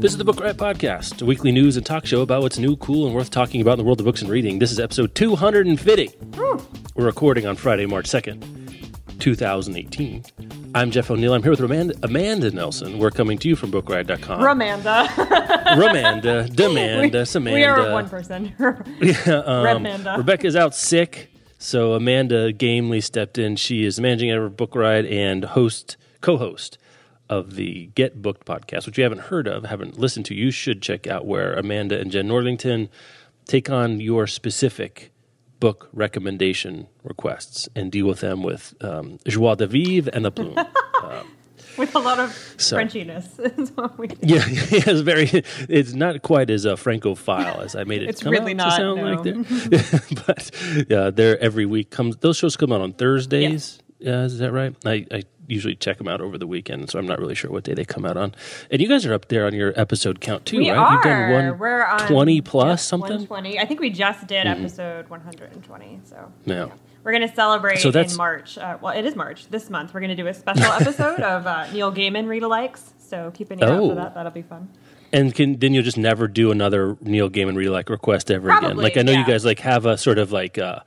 This is the Book Riot Podcast, a weekly news and talk show about what's new, cool, and worth talking about in the world of books and reading. This is episode 250. We're recording on Friday, March 2nd, 2018. I'm Jeff O'Neal. I'm here with Amanda, Amanda Nelson. We're coming to you from BookRiot.com. Ramanda. Romanda, Demanda, Samanda. we are one person. Um, Amanda. Rebecca's out sick, so Amanda gamely stepped in. She is managing editor of Book Riot and host, co-host of the Get Booked podcast, which you haven't heard of, haven't listened to. You should check out where Amanda and Jenn Northington take on your specific book recommendation requests and deal with them with um, joie de vivre and the plume. With a lot of So- Frenchiness. is what we Yeah, it's very. It's not quite as uh, francophile as I made it. It's come really not, sound no. like there. but yeah, they're every week comes. Those shows come out on Thursdays. Yeah, is that right? I, I usually check them out over the weekend, so I'm not really sure what day they come out on. And you guys are up there on your episode count too, We right? are. You've done one We're on twenty plus something. 120. I think we just did Mm-hmm. episode 120. So Yeah. we're going to celebrate So that's- in March. Uh, well, it is March this month. We're going to do a special episode of uh, Neil Gaiman read alikes. So keep an ear out Oh. for that. That'll be fun. And can then you'll just never do another Neil Gaiman read like request ever again. Probably, Like I know you guys like have a sort of like uh,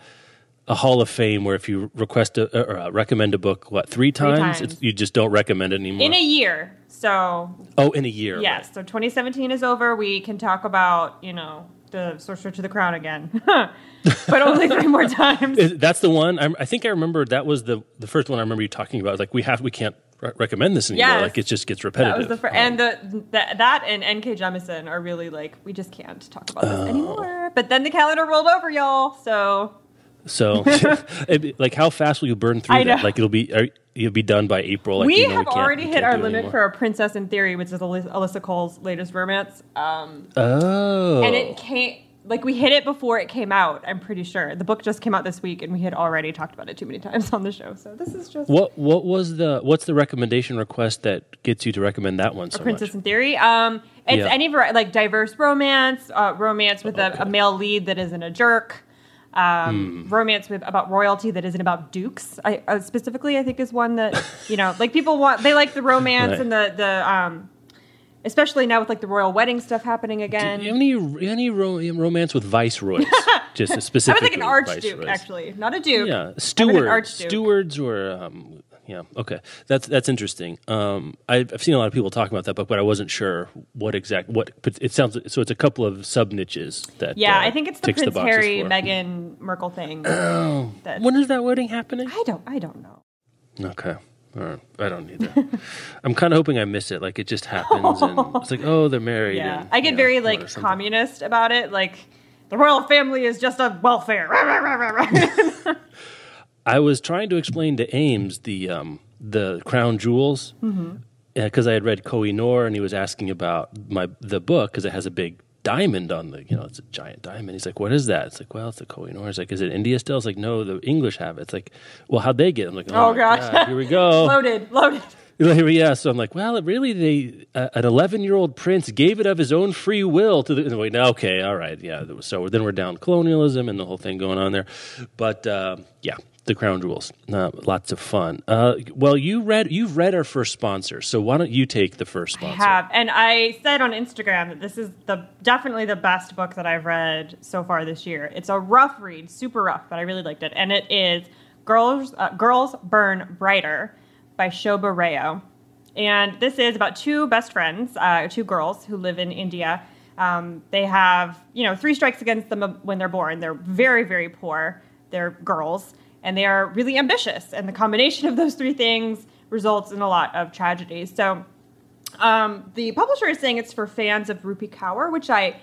a Hall of Fame where if you request a, or uh, recommend a book, what three times, times. It's, you just don't recommend it anymore. In a year. So oh, in a year. Yes. So 2017 is over. We can talk about, you know, the Sorcerer to the Crown again, but only three more times. That's the one. I, I think I remember that was the the first one I remember you talking about. Like we have we can't re- recommend this anymore. Yes. Like it just gets That repetitive. was the fir- Um, and the, the that and N.K. Jemisin are really like we just can't talk about this anymore. But then the calendar rolled over, y'all. So so, it'd be- like how fast will you burn through I that? know. Like it'll be are, you'll be done by April. Like, we you know, have can't- already we hit can't our limit anymore. for a Princess in Theory, which is Aly- Alyssa Cole's latest romance. Um, Oh, and it came like we hit it before it came out. I'm pretty sure the book just came out this week, and we had already talked about it too many times on the show. So this is just What what was the what's the recommendation request that gets you to recommend that one so Princess much? in Theory. Um, it's Yeah. any like diverse romance, uh, romance with a, a male lead that isn't a jerk, um, Hmm. romance with about royalty that isn't about dukes. I uh, specifically, I think, is one that you know, like people want. They like the romance Right. and the the um, especially now with like the royal wedding stuff happening again. Do you have any any ro- romance with viceroys? just specifically, I was like an archduke, actually, not a duke. Yeah, I stewards, archduke. stewards, or um, yeah, okay, that's that's interesting. Um, I've, I've seen a lot of people talking about that book, but I wasn't sure what exact what. But it sounds so. It's a couple of sub niches that. Yeah, uh, I think it's the Prince boxes Harry. Meghan Markle thing. Oh, that, When is that wedding happening? I don't, I don't know. Okay. Right. I don't need that. I'm kind of hoping I miss it. Like it just happens, and it's like, oh, they're married. Yeah, and, I get you know, very like communist about it. Like the royal family is just a welfare. I was trying to explain to Ames the um, the crown jewels Mm-hmm. because I had read Koh Noor and he was asking about my the book because it has a big diamond on the you know it's a giant diamond. He's like, "What is that?" It's like, "Well, it's a Koh Noor." It's like, "Is it India still?" It's like, "No, the English have it." It's like, "Well, how'd they get?" it? I'm like, "Oh, Oh, gosh. God, here we go." loaded, loaded. yeah, so I'm like, well, it really, they uh, an 11 year old prince gave it of his own free will to the. Wait, okay, all right, yeah. So then we're down colonialism and the whole thing going on there, but uh, yeah, the crown jewels, uh, lots of fun. Uh, well, you read you've read our first sponsor, so why don't you take the first I sponsor? have, and I said on Instagram that this is the definitely the best book that I've read so far this year. It's a rough read, super rough, but I really liked it, and it is "Girls uh, Girls Burn Brighter" by Shobha Rao. And this is about two best friends, uh, two girls who live in India. Um, they have, you know, three strikes against them when they're born. They're very, very poor. They're girls, and they are really ambitious. And the combination of those three things results in a lot of tragedies. So um, the publisher is saying it's for fans of Rupi Kaur, which I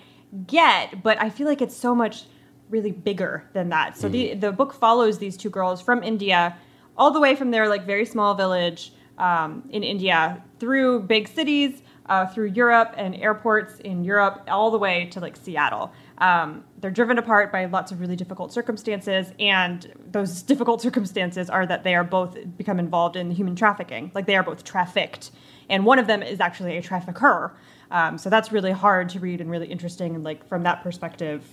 get, but I feel like it's so much really bigger than that. So the the book follows these two girls from India, all the way from their like very small village um, in India through big cities, uh, through Europe and airports in Europe, all the way to like Seattle. Um, they're driven apart by lots of really difficult circumstances, and those difficult circumstances are that they are both become involved in human trafficking. Like they are both trafficked, and one of them is actually a trafficker. Um, so that's really hard to read and really interesting. And like from that perspective,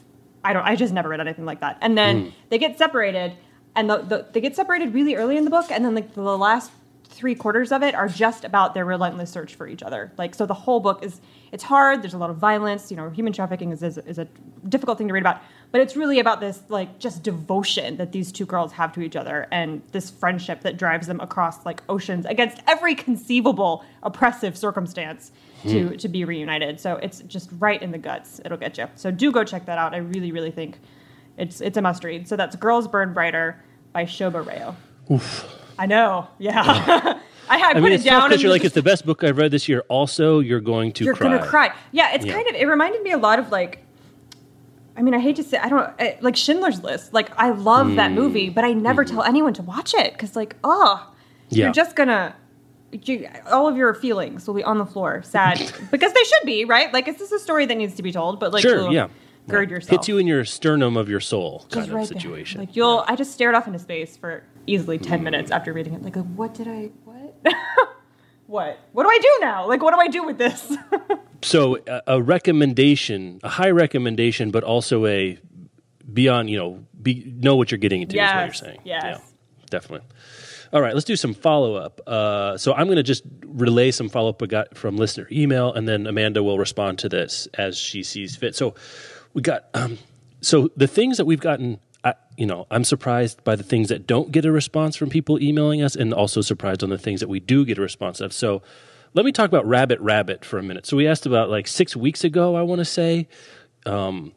I don't. I just never read anything like that. And then they get separated, and the, the, they get separated really early in the book, and then like the last three quarters of it are just about their relentless search for each other. Like so, the whole book is it's hard. There's a lot of violence. You know, human trafficking is, is, is a difficult thing to read about, but it's really about this like just devotion that these two girls have to each other and this friendship that drives them across like oceans against every conceivable oppressive circumstance to hmm. to be reunited. So it's just right in the guts. It'll get you. So do go check that out. I really really think it's it's a must read. So that's Girls Burn Brighter by Shobha Rao. I know. Yeah. I, I, I put mean, it it's down. because you're like, it's the best book I've read this year. Also, you're going to cry. you're gonna cry. Yeah, it's Yeah. kind of. It reminded me a lot of like. I mean, I hate to say, I don't eh, like Schindler's List. Like, I love that Mm. movie, but I never tell anyone to watch it because, like, oh. Yeah. you're just gonna. You, all of your feelings will be on the floor, sad because they should be, right? Like, it's just a story that needs to be told, but like, Sure, yeah. gird Yeah. yourself. Hits you in your sternum of your soul Just kind of right there. situation. Like you'll, I just stared off into space for easily ten minutes after reading it. Like, what did I? What? what? What do I do now? Like, what do I do with this? So a, a recommendation, a high recommendation, but also a beyond, you know, be, know what you're getting into is what you're saying. yes. Yeah, definitely. All right, let's do some follow up. Uh, so I'm going to just relay some follow up we got from listener email, and then Amanda will respond to this as she sees fit. So we got um, so the things that we've gotten. I, you know, I'm surprised by the things that don't get a response from people emailing us, and also surprised on the things that we do get a response of. So, let me talk about Rabbit Rabbit for a minute. So we asked about like six weeks ago, I want to say, um,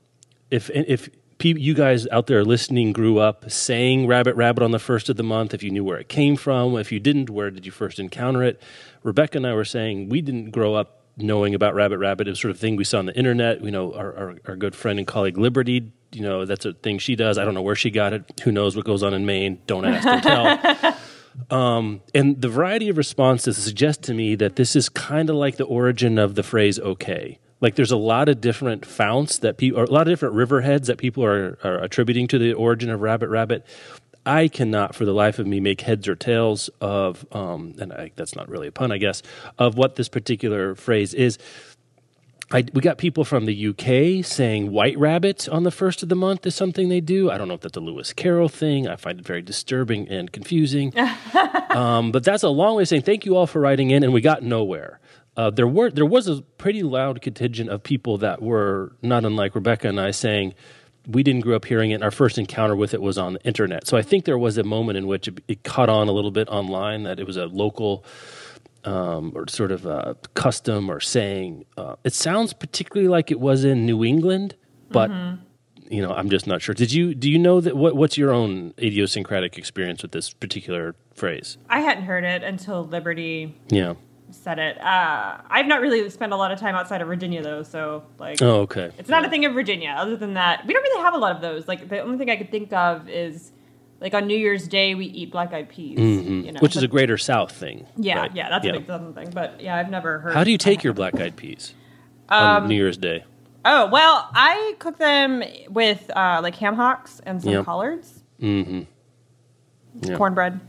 if if you guys out there listening grew up saying Rabbit Rabbit on the first of the month, if you knew where it came from, if you didn't, where did you first encounter it? Rebecca and I were saying we didn't grow up knowing about Rabbit Rabbit. It was sort of thing we saw on the internet. You know, our, our, our good friend and colleague Liberty. You know, that's a thing she does. I don't know where she got it. Who knows what goes on in Maine? Don't ask, don't tell. Um, and the variety of responses suggest to me that this is kind of like the origin of the phrase "okay." Like there's a lot of different founts that people, or a lot of different riverheads that people are, are attributing to the origin of Rabbit Rabbit. I cannot, for the life of me, make heads or tails of, um, and I, that's not really a pun, I guess, of what this particular phrase is. I, we got people from the UK saying White Rabbit on the first of the month is something they do. I don't know if that's a Lewis Carroll thing. I find it very disturbing and confusing. um, but that's a long way of saying thank you all for writing in, and we got nowhere. Uh, there were there was a pretty loud contingent of people that were not unlike Rebecca and I saying we didn't grow up hearing it. And our first encounter with it was on the internet. So I think there was a moment in which it, it caught on a little bit online that it was a local um, or sort of a custom or saying. Uh, it sounds particularly like it was in New England, but you know, I'm just not sure. Did you do you know that what what's your own idiosyncratic experience with this particular phrase? I hadn't heard it until Liberty Yeah. said it. Uh, I've not really spent a lot of time outside of Virginia though, so like Oh, okay. it's not a thing of Virginia. Other than that, we don't really have a lot of those. Like the only thing I could think of is like on New Year's Day we eat black eyed peas, you know, Which is a greater South thing. yeah, right? yeah, that's a big southern thing. But yeah, I've never heard. How do you take your black eyed peas on Um, New Year's Day? Oh well, I cook them with uh, like ham hocks and some collards, Mm-hmm. Yeah. cornbread.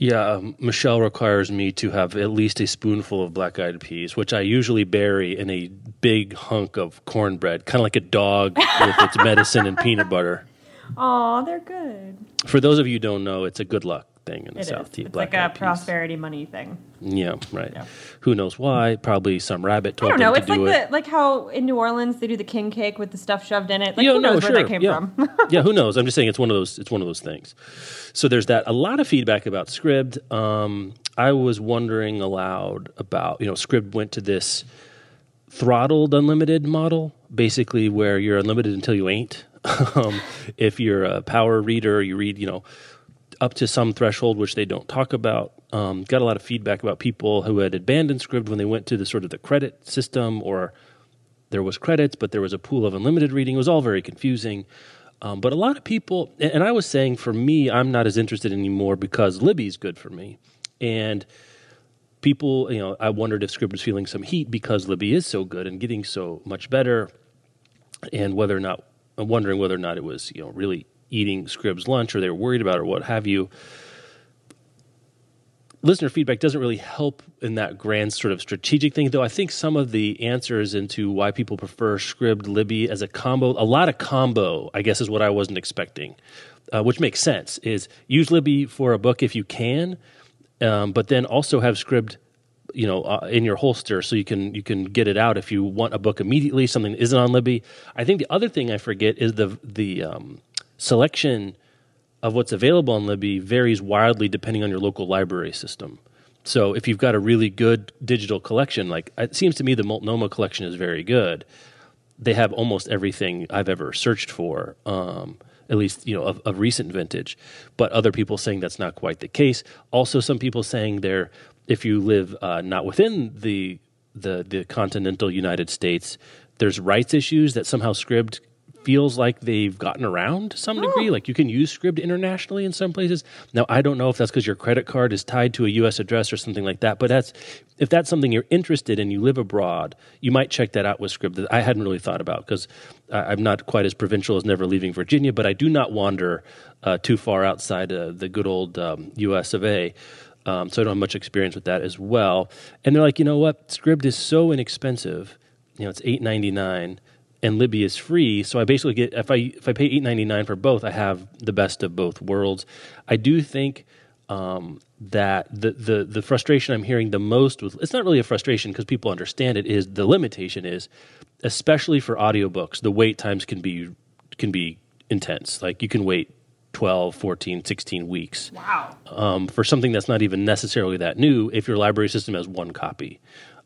Yeah, um, Michelle requires me to have at least a spoonful of black eyed peas, which I usually bury in a big hunk of cornbread, kind of like a dog with its medicine and peanut butter. Oh, they're good. For those of you who don't know, it's a good luck thing in the It is. South. It's like a peas. prosperity money thing. Yeah, right. Yeah. Who knows why? Probably some rabbit I told don't know. them It's to like do it. the like how in New Orleans they do the king cake with the stuff shoved in it. Like Yeah, who no, knows where that came yeah. from? yeah, who knows? I'm just saying it's one of those. It's one of those things. So there's that. A lot of feedback about Scribd. Um, I was wondering aloud about you know Scribd went to this throttled unlimited model, basically where you're unlimited until you ain't. um, if you're a power reader, you read you know up to some threshold, which they don't talk about. Um, got a lot of feedback about people who had abandoned Scribd when they went to the sort of the credit system or there was credits, but there was a pool of unlimited reading. It was all very confusing. Um, but a lot of people, and I was saying for me, I'm not as interested anymore because Libby's good for me. and people, you know, I wondered if Scribd was feeling some heat because Libby is so good and getting so much better, and whether or not wondering whether or not it was you know really eating Scribd's lunch or they were worried about it or what have you. Listener feedback doesn't really help in that grand sort of strategic thing, though. I think some of the answers into why people prefer Scribd Libby as a combo, a lot of combo, I guess, is what I wasn't expecting, uh, which makes sense. Is use Libby for a book if you can, um, but then also have Scribd you know uh, in your holster so you can you can get it out if you want a book immediately something that isn't on libby. I think the other thing i forget is the the um, selection of what's available on libby varies wildly depending on your local library system. So if you've got a really good digital collection like it seems to me the multnomah collection is very good. They have almost everything i've ever searched for um, at least you know of, of, recent vintage. But other people saying that's not quite the case. Also some people saying they're if you live uh, not within the, the the continental United States, there's rights issues that somehow Scribd feels like they've gotten around to some degree. Oh. Like you can use Scribd internationally in some places. Now I don't know if that's because your credit card is tied to a U.S. address or something like that. But that's if that's something you're interested in, you live abroad, you might check that out with Scribd. That I hadn't really thought about because I'm not quite as provincial as never leaving Virginia, but I do not wander uh, too far outside uh, the good old um, U.S. of A. Um, so I don't have much experience with that as well. And they're like, you know what? Scribd is so inexpensive. You know, it's eight ninety nine, and Libby is free. So I basically get if I if I pay eight ninety nine for both, I have the best of both worlds. I do think um, that the, the the frustration I'm hearing the most with it's not really a frustration because people understand it is the limitation is especially for audiobooks the wait times can be can be intense like you can wait 12, 14, 16 weeks. Wow. Um, for something that's not even necessarily that new if your library system has one copy.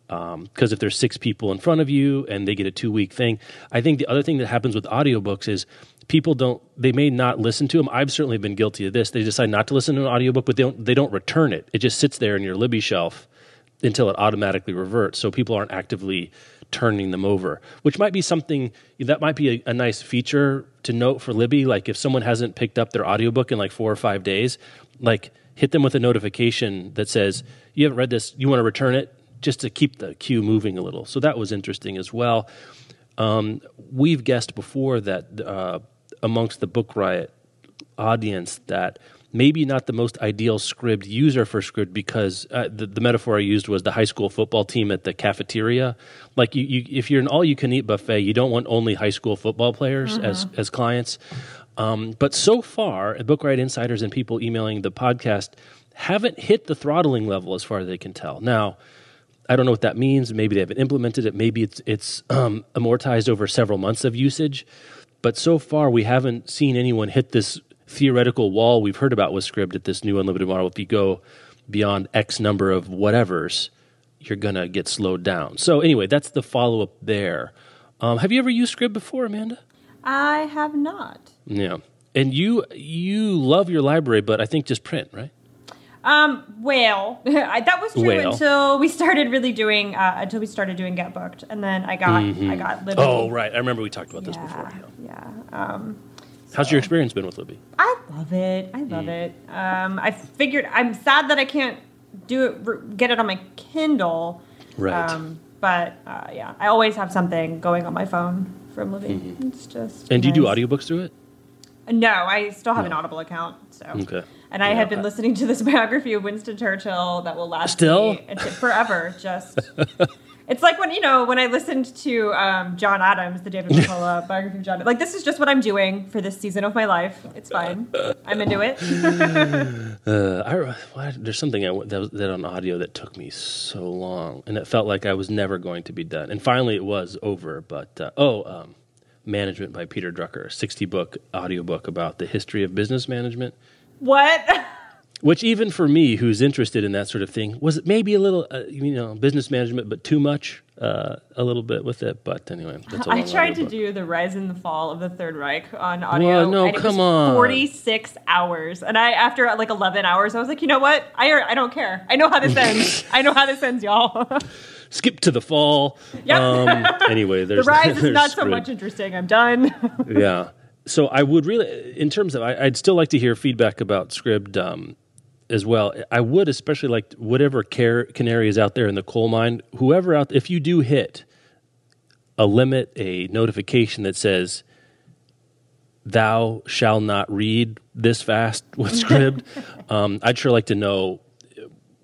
Because um, if there's six people in front of you and they get a two week thing, I think the other thing that happens with audiobooks is people don't they may not listen to them i've certainly been guilty of this they decide not to listen to an audiobook but they don't they don't return it it just sits there in your libby shelf until it automatically reverts so people aren't actively turning them over, which might be something that might be a, a, nice feature to note for Libby. Like if someone hasn't picked up their audiobook in like four or five days, like hit them with a notification that says, You haven't read this, you want to return it, just to keep the queue moving a little. So that was interesting as well. Um, we've guessed before that uh, amongst the Book Riot audience, that maybe not the most ideal Scribd user for Scribd because uh, the, the, metaphor I used was the high school football team at the cafeteria. Like you, you if you're an all you can eat buffet, you don't want only high school football players mm-hmm. as as clients. Um, but so far, Book Riot insiders and people emailing the podcast haven't hit the throttling level as far as they can tell. Now. I don't know what that means. Maybe they haven't implemented it. Maybe it's it's um, amortized over several months of usage. But so far, we haven't seen anyone hit this theoretical wall we've heard about with Scribd at this new unlimited model. If you go beyond X number of whatevers, you're going to get slowed down. So, anyway, that's the follow up there. Um, have you ever used Scribd before, Amanda? I have not. Yeah. And you you love your library, but I think just print, right? Um, well, that was true whale. until we started really doing uh, until we started doing Get Booked, and then I got mm-hmm. I got literally. Oh right, I remember we talked about yeah, this before. Yeah. yeah. Um, How's your experience been with Libby? I love it. I love mm. it. Um, I figured I'm sad that I can't do it, get it on my Kindle. Right. Um, but uh, yeah, I always have something going on my phone from Libby. Mm-hmm. It's just. And nice. do you do audiobooks through it? No, I still have no. an Audible account. So. Okay. And I yeah, have been listening to this biography of Winston Churchill that will last still forever. Just It's like when you know when I listened to um, John Adams, the David McCullough biography of John. Like this is just what I'm doing for this season of my life. It's fine. I'm into it. uh, I, well, there's something I, that, was, that on audio that took me so long, and it felt like I was never going to be done. And finally, it was over. But uh, oh, um, Management by Peter Drucker, 60 book audiobook about the history of business management. What? which even for me who's interested in that sort of thing was maybe a little uh, you know business management but too much uh, a little bit with it. But anyway i tried to book. do the rise and the fall of the third reich on audio well, no come on. 46 hours. And i after like 11 hours i was like you know what? I, I don't care. I know how this ends. I know how this ends y'all. Skip to the fall. Yep. Um, anyway there's the rise is not so much interesting. I'm done. Yeah. So I would really, in terms of, I, would still like to hear feedback about Scribd um, as well. I would especially like whatever care, canary is out there in the coal mine, whoever out, if you do hit a limit, a notification that says, thou shall not read this fast with Scribd. um, I'd sure like to know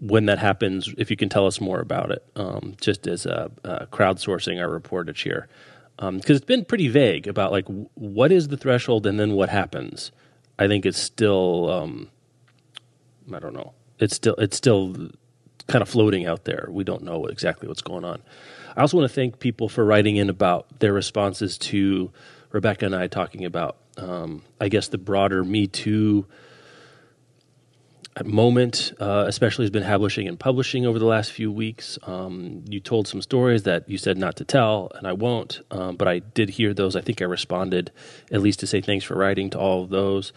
when that happens, if you can tell us more about it, um, just as a, crowdsourcing our reportage here. Because um, it's been pretty vague about like what is the threshold and then what happens. I think it's still, um, I don't know, it's still it's still kind of floating out there. We don't know exactly what's going on. I also want to thank people for writing in about their responses to Rebecca and I talking about, um, I guess, the broader Me Too moment, uh, especially has been publishing and publishing over the last few weeks. Um, you told some stories that you said not to tell, and I won't, um, but I did hear those. I think I responded at least to say thanks for writing to all of those.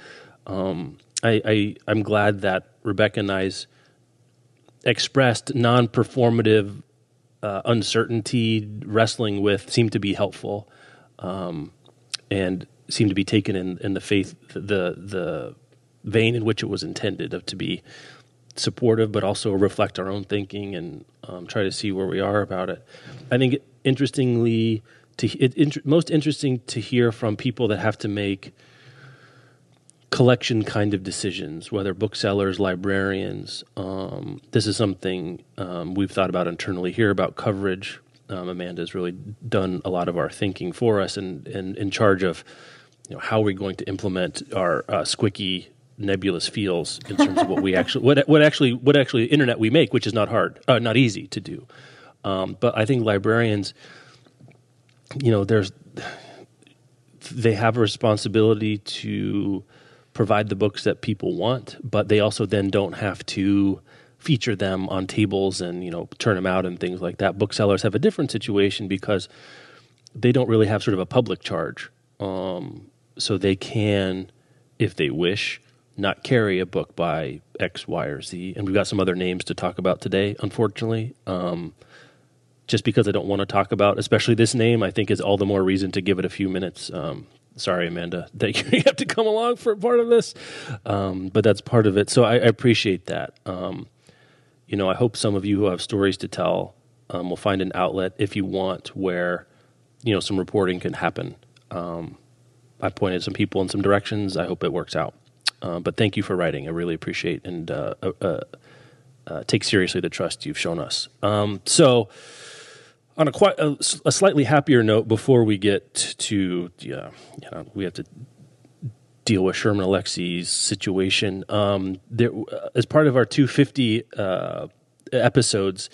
I, I, I'm glad that Rebecca and I's expressed non performative uh, uncertainty, wrestling with, seemed to be helpful. Um, and seemed to be taken in, in the faith the the vein in which it was intended of to be supportive, but also reflect our own thinking and um, try to see where we are about it. I think interestingly, to it, most interesting to hear from people that have to make collection kind of decisions, whether booksellers, librarians. Um, this is something um, we've thought about internally here about coverage um, Amanda's really done a lot of our thinking for us and, and in charge of you know, how are going to implement our uh, squicky nebulous feels in terms of what we actually what what actually what actually internet we make, which is not hard, uh, not easy to do. Um, but I think librarians, you know, there's they have a responsibility to provide the books that people want, but they also then don't have to feature them on tables and you know turn them out and things like that. Booksellers have a different situation because they don't really have sort of a public charge, um, so they can, if they wish, not carry a book by X, Y, or Z. And we've got some other names to talk about today, unfortunately. Um, just because I don't want to talk about, especially this name, I think is all the more reason to give it a few minutes. Um, sorry, Amanda, that you have to come along for part of this, um, but that's part of it. So I, I appreciate that. Um, you know, I hope some of you who have stories to tell um, will find an outlet if you want where, you know, some reporting can happen. Um, I pointed some people in some directions. I hope it works out. Uh, but thank you for writing. I really appreciate and uh, uh, uh, uh take seriously the trust you've shown us. Um, so, on a quite a, a, slightly happier note, before we get to yeah, you know, we have to deal with Sherman Alexie's situation. Um, there, as part of our 250 uh, episodes,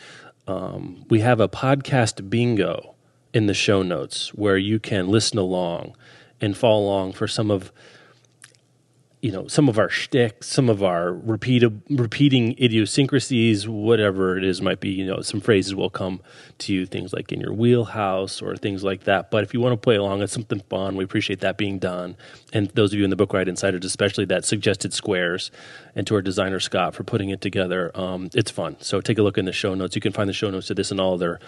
um, we have a podcast bingo in the show notes where you can listen along and follow along for some of you know some of our shtick, some of our repeated repeating idiosyncrasies, whatever it is might be. You know, some phrases will come to you, things like in your wheelhouse or things like that. But if you want to play along, it's something fun. We appreciate that being done. And those of you in the Book Riot Insiders, especially that suggested squares, and to our designer Scott for putting it together. Um, it's fun. So take a look in the show notes. You can find the show notes to this and all their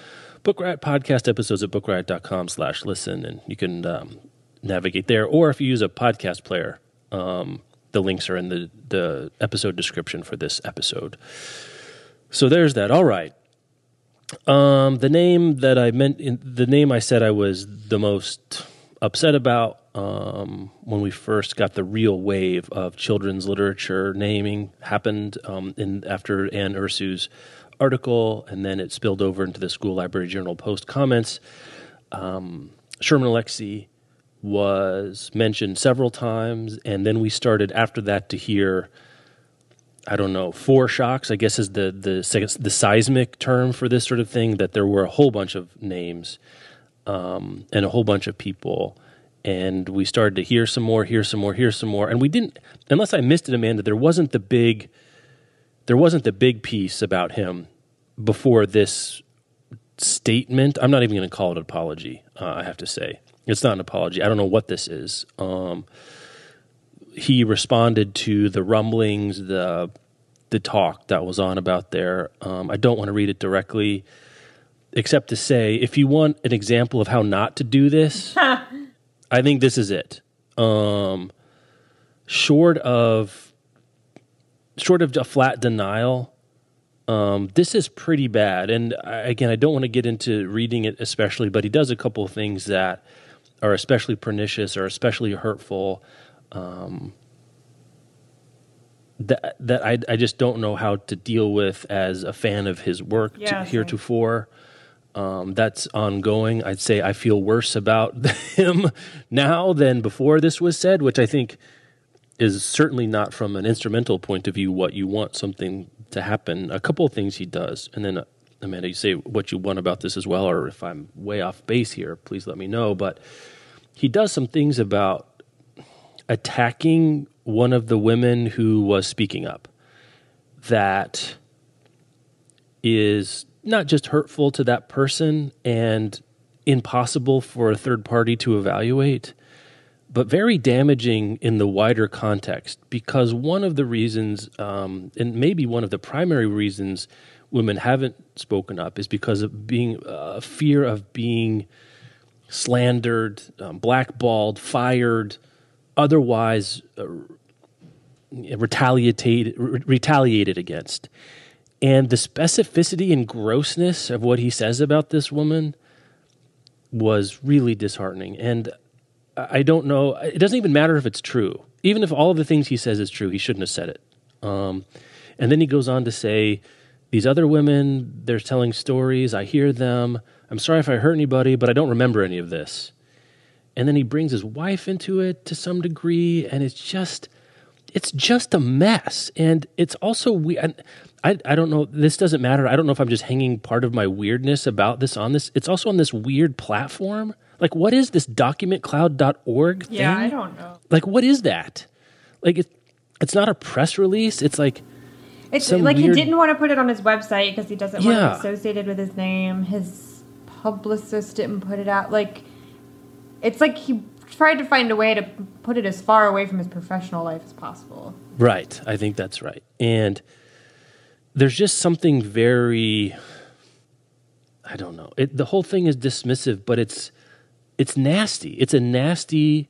Book Riot podcast episodes at bookriot.com slash listen, and you can um, navigate there. Or if you use a podcast player um, the links are in the, the episode description for this episode. So there's that. All right. Um, the name that I meant, in, the name I said I was the most upset about um, when we first got the real wave of children's literature naming happened um, in after Anne Ursu's article, and then it spilled over into the School Library Journal Post comments. Um, Sherman Alexie was mentioned several times, and then we started after that to hear. I don't know, foreshocks, I guess is the, the, the seismic term for this sort of thing, that there were a whole bunch of names um, and a whole bunch of people. And we started to hear some more, hear some more, hear some more. And we didn't, unless I missed it, Amanda, there wasn't the big, there wasn't the big piece about him before this statement. I'm not even going to call it an apology, uh, I have to say. It's not an apology. I don't know what this is. Um, he responded to the rumblings, the the talk that was on about there. Um, I don't want to read it directly, except to say, if you want an example of how not to do this, I think this is it. Um, short of short of a flat denial, um, this is pretty bad. And I, again, I don't want to get into reading it especially, but he does a couple of things that are especially pernicious or especially hurtful. Um, that that I I just don't know how to deal with as a fan of his work Yeah, to, heretofore. Um, that's ongoing. I'd say I feel worse about him now than before this was said, which I think is certainly not from an instrumental point of view what you want something to happen. A couple of things he does, and then Amanda, you say what you want about this as well, or if I'm way off base here, please let me know. But he does some things about attacking one of the women who was speaking up that is not just hurtful to that person and impossible for a third party to evaluate, but very damaging in the wider context because one of the reasons, um, and maybe one of the primary reasons women haven't spoken up is because of being uh, fear of being slandered, um, blackballed, fired, otherwise uh, retaliated re- retaliated against. And the specificity and grossness of what he says about this woman was really disheartening. And I don't know. It doesn't even matter if it's true. Even if all of the things he says is true, he shouldn't have said it. Um, and then he goes on to say, "These other women, they're telling stories. I hear them. I'm sorry if I hurt anybody, but I don't remember any of this." And then he brings his wife into it to some degree, and it's just, it's just a mess. And it's also we. and I I don't know. This doesn't matter. I don't know if I'm just hanging part of my weirdness about this on this. It's also on this weird platform. Like, what is this documentcloud.org thing? Yeah, I don't know. Like, what is that? Like, it, it's not a press release. It's like, It's Some like weird- he didn't want to put it on his website because he doesn't want Yeah. it associated with his name. His publicist didn't put it out. Like, it's like he tried to find a way to put it as far away from his professional life as possible. right. I think that's right. And there's just something very, I don't know. It, the whole thing is dismissive, but it's it's nasty. It's a nasty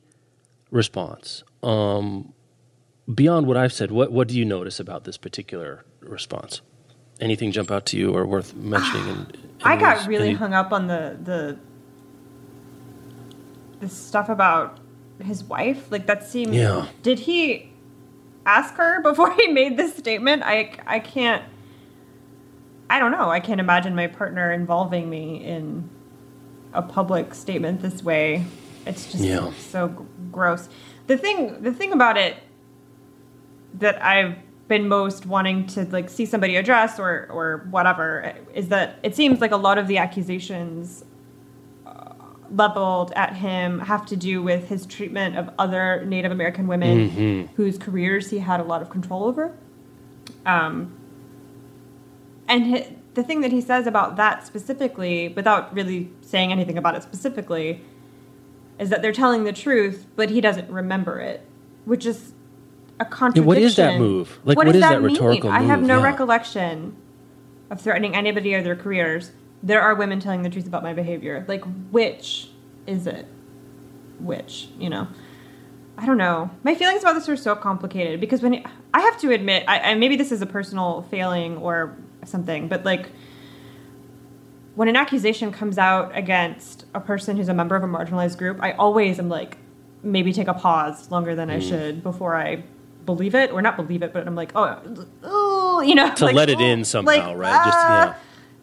response. Um, beyond what I've said, what what do you notice about this particular response? Anything jump out to you or worth mentioning? In, in I got really Any- hung up on the the the stuff about his wife. Like that seemed. Yeah. Did he ask her before he made this statement? I I can't. I don't know. I can't imagine my partner involving me in a public statement this way. It's just Yeah. so gross. The thing the thing about it that I've been most wanting to like see somebody address or or whatever is that it seems like a lot of the accusations uh, leveled at him have to do with his treatment of other Native American women whose careers he had a lot of control over. Um, and hi the thing that he says about that specifically, without really saying anything about it specifically, is that they're telling the truth, but he doesn't remember it, which is a contradiction. what is that move? Like, what what does that, that mean? rhetorical I have no Yeah. recollection of threatening anybody or their careers. There are women telling the truth about my behavior. Like, which is it? Which, you know? I don't know. My feelings about this are so complicated because when I have to admit, I, I maybe this is a personal failing or something, but like when an accusation comes out against a person who's a member of a marginalized group, I always am like, maybe take a pause longer than I Mm. should before I believe it or not believe it, but I'm like, oh, oh, you know, To like, let it oh, in somehow, like, right? Just, ah, yeah.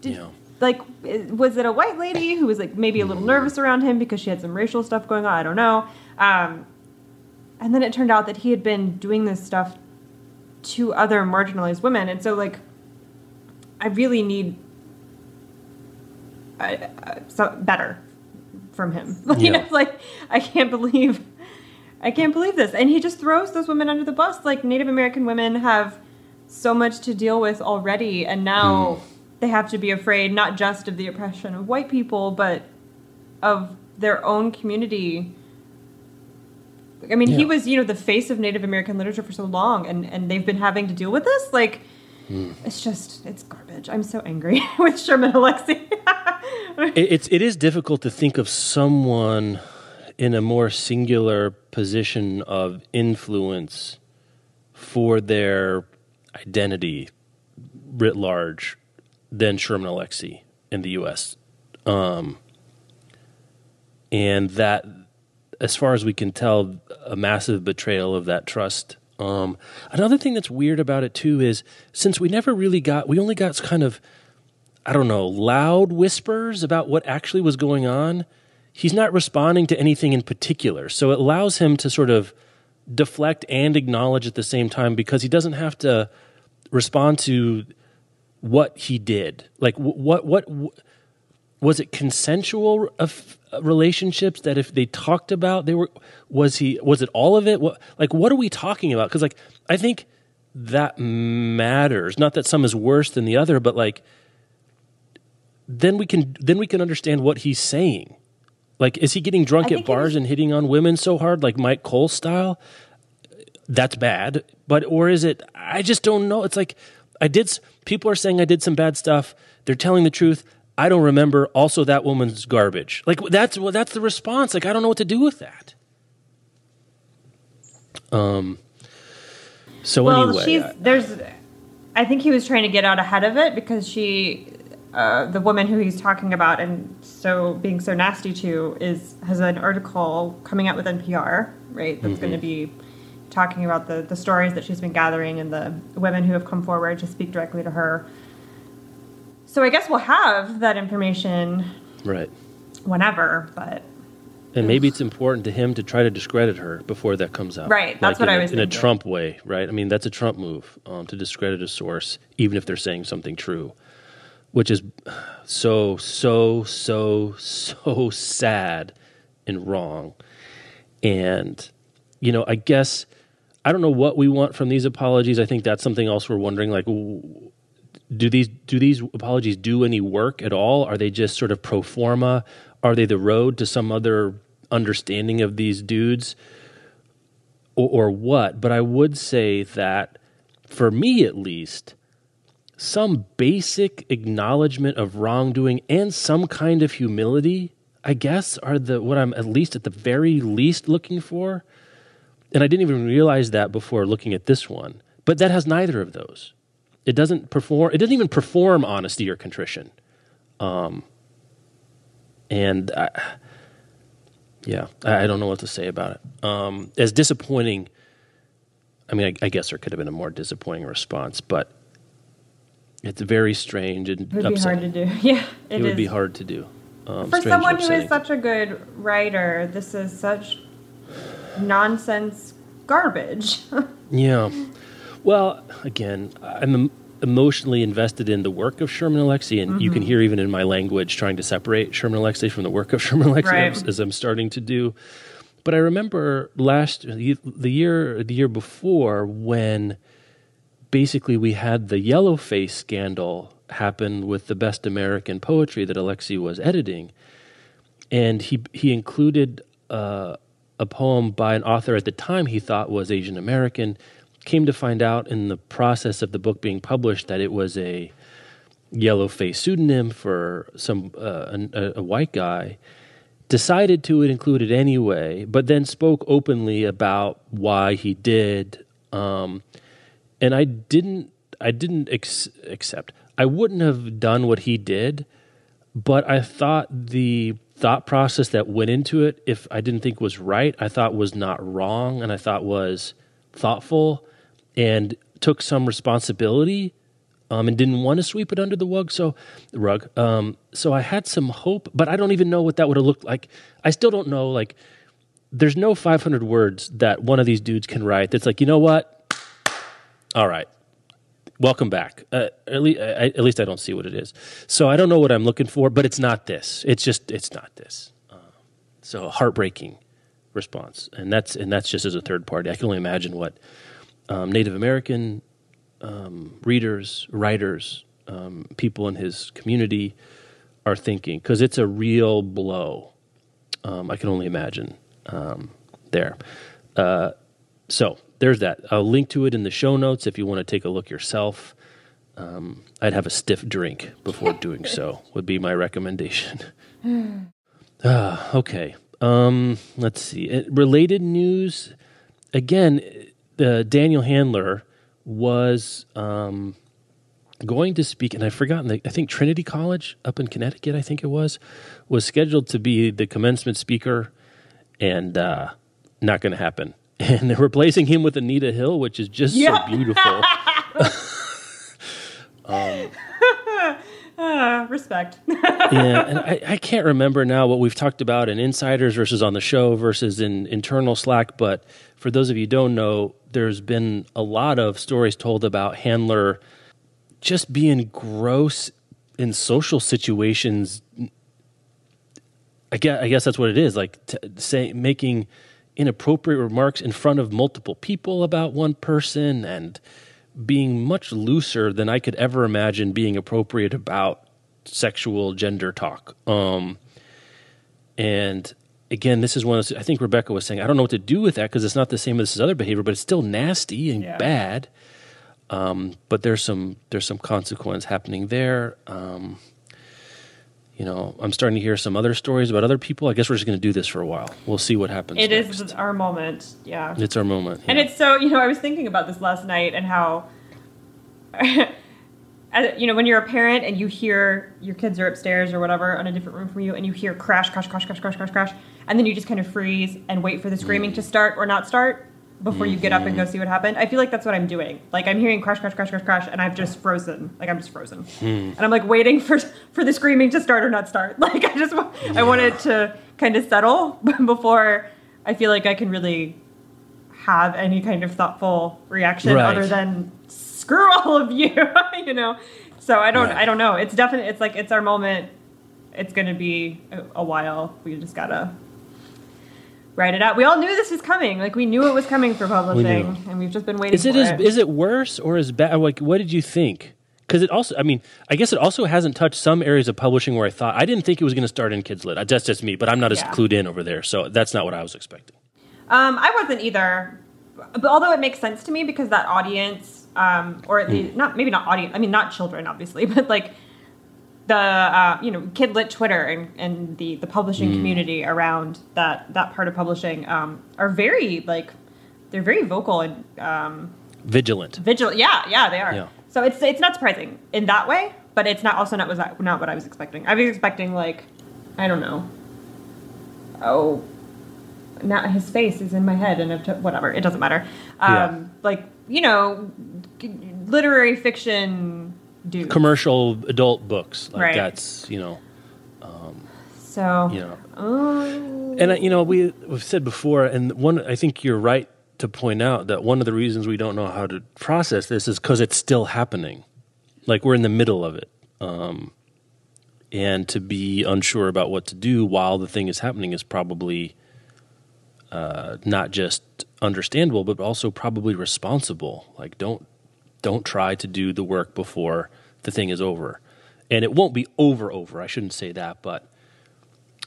did- Yeah. like was it a white lady who was like maybe a little Mm. nervous around him because she had some racial stuff going on i don't know um, and then it turned out that he had been doing this stuff to other marginalized women and so like i really need uh, uh, so better from him you know like i can't believe i can't believe this. And he just throws those women under the bus. Like native american women have so much to deal with already. And now Hmm. they have to be afraid not just of the oppression of white people but of their own community. I mean he was you know the face of native american literature for so long and and they've been having to deal with this. Like Hmm. it's just it's garbage. I'm so angry with sherman alexie it, it's it is difficult to think of someone in a more singular position of influence for their identity writ large than Sherman Alexie in the U.S. Um, and that, as far as we can tell, a massive betrayal of that trust. Um, another thing that's weird about it too is since we never really got, we only got kind of, I don't know, loud whispers about what actually was going on. He's not responding to anything in particular, so it allows him to sort of deflect and acknowledge at the same time because he doesn't have to respond to what he did. Like what what, what was it consensual of uh, uh, relationships that if they talked about they were was he was it all of it? What like what are we talking about? Because like i think that matters. Not that some is worse than the other but like then we can then we can understand what he's saying like is he getting drunk at bars was, and hitting on women so hard like mike cole style that's bad but or is it i just don't know it's like i did people are saying i did some bad stuff they're telling the truth I don't remember. Also, that woman's garbage. Like that's well, that's the response. Like I don't know what to do with that. Um. So well, anyway, she's there's. I think he was trying to get out ahead of it because she, uh, the woman who he's talking about and so being so nasty to is has an article coming out with NPR, right? That's mm-hmm. going to be talking about the the stories that she's been gathering and the women who have come forward to speak directly to her so I guess we'll have that information right whenever, but and maybe it's important to him to try to discredit her before that comes out. Right. That's like what I was in thinking. a Trump way, right? I mean, that's a Trump move um, to discredit a source, even if they're saying something true, which is so, so, so, so sad and wrong. And, you know, I guess I don't know what we want from these apologies. I think that's something else we're wondering. Like, do these do these apologies do any work at all? Are they just sort of pro forma? Are they the road to some other understanding of these dudes, or, or what? But I would say that for me, at least, some basic acknowledgement of wrongdoing and some kind of humility, I guess, are the what I'm at least at the very least looking for. And I didn't even realize that before looking at this one. But that has neither of those. It doesn't perform. It doesn't even perform honesty or contrition. Um, and I, yeah, I, don't know what to say about it. Um, as disappointing. I mean, I, I, guess there could have been a more disappointing response, but it's very strange and it would upsetting. be hard to do. Yeah, it, it would be hard to do. Um, For someone who is such a good writer, this is such nonsense garbage. yeah. Well, again, I'm emotionally invested in the work of Sherman Alexie, and mm-hmm. you can mm-hmm. hear even in my language trying to separate Sherman Alexie from the work of Sherman Alexie right. as, as, I'm starting to do. But I remember last the year the year before when basically we had the yellow face scandal happen with the best American poetry that Alexie was editing, and he he included uh, a poem by an author at the time he thought was Asian American came to find out in the process of the book being published that it was a yellow face pseudonym for some uh, a, a, white guy decided to include it anyway but then spoke openly about why he did um, and i didn't i didn't ex- accept i wouldn't have done what he did but i thought the thought process that went into it if i didn't think was right i thought was not wrong and i thought was thoughtful and took some responsibility um, and didn't want to sweep it under the rug. So, rug. Um, so I had some hope, but I don't even know what that would have looked like. I still don't know. Like, there's no 500 words that one of these dudes can write. That's like, you know what? All right, welcome back. Uh, at, least, I, at least I don't see what it is. So I don't know what I'm looking for, but it's not this. It's just it's not this. Uh, so heartbreaking response, and that's and that's just as a third party. I can only imagine what um, Native American um, readers, writers, um, people in his community are thinking because it's a real blow. Um, I can only imagine um, there. Uh, so there's that. I'll link to it in the show notes if you want to take a look yourself. Um, I'd have a stiff drink before doing so. Would be my recommendation. uh, okay. let's see. Related news. Again, uh, Daniel Handler was um, going to speak, and I've forgotten. The, I think Trinity College up in Connecticut, I think it was, was scheduled to be the commencement speaker, and uh, not going to happen. And they're replacing him with Anita Hill, which is just Yep. so beautiful. Uh, respect. yeah, and I, I can't remember now what we've talked about in insiders versus on the show versus in internal Slack. But for those of you who don't know, there's been a lot of stories told about Handler just being gross in social situations. I guess, I guess that's what it is. Like t- say, making inappropriate remarks in front of multiple people about one person and being much looser than I could ever imagine being appropriate about sexual gender talk. Um, and again, this is one of those, I think Rebecca was saying, I don't know what to do with that because it's not the same as this other behavior, but it's still nasty and Yeah. bad. Um, but there's some there's some consequence happening there. Um, you know, I'm starting to hear some other stories about other people. I guess we're just going to do this for a while. We'll see what happens. It next. is our moment. Yeah. It's our moment. And it's so, you know, I was thinking about this last night and how, you know, when you're a parent and you hear your kids are upstairs or whatever on a different room from you and you hear crash, crash, crash, crash, crash, crash, crash, and then you just kind of freeze and wait for the screaming to start or not start before you get up and go mm-hmm. see what happened. I feel like that's what I'm doing. Like I'm hearing crash, crash, crash, crash, crash, and I've just frozen. Like I'm just frozen, hmm. and I'm like waiting for for the screaming to start or not start. Like I just wa- I want it to kind of settle before I feel like I can really have any kind of thoughtful reaction Right. other than screw all of you you know so i don't Right. i don't know it's definitely it's like it's our moment it's gonna be a, a while we just gotta write it out we all knew this was coming like we knew it was coming for publishing knew. and we've just been waiting Is it for as, it. is it worse or as bad? Like, what did you think? Because it also, I mean, I guess it also hasn't touched some areas of publishing where I thought I didn't think it was going to start in Kids Lit. That's just me, but I'm not as Yeah. clued in over there, so that's not what I was expecting. Um, I wasn't either, but although it makes sense to me because that audience, um, or at least not maybe not audience. I mean, not children, obviously, but like the uh, you know kid lit Twitter and, and the the publishing community around that that part of publishing um, are very like they're very vocal and um, Vigilant. vigilant. Yeah, yeah, they are. Yeah. So it's it's not surprising in that way, but it's not also not was that not what I was expecting. I was expecting like I don't know. Oh, now his face is in my head, and if whatever, it doesn't matter. Um, Yeah. Like you know, literary fiction dudes. Commercial adult books. Like Right. that's, you know, So you know. Oh. And, uh, you know, we, we've said before, and one, I think you're right to point out that one of the reasons we don't know how to process this is because it's still happening. Like we're in the middle of it. Um, and to be unsure about what to do while the thing is happening is probably uh, not just understandable, but also probably responsible. Like don't don't try to do the work before the thing is over, and it won't be over. Over. I shouldn't say that, but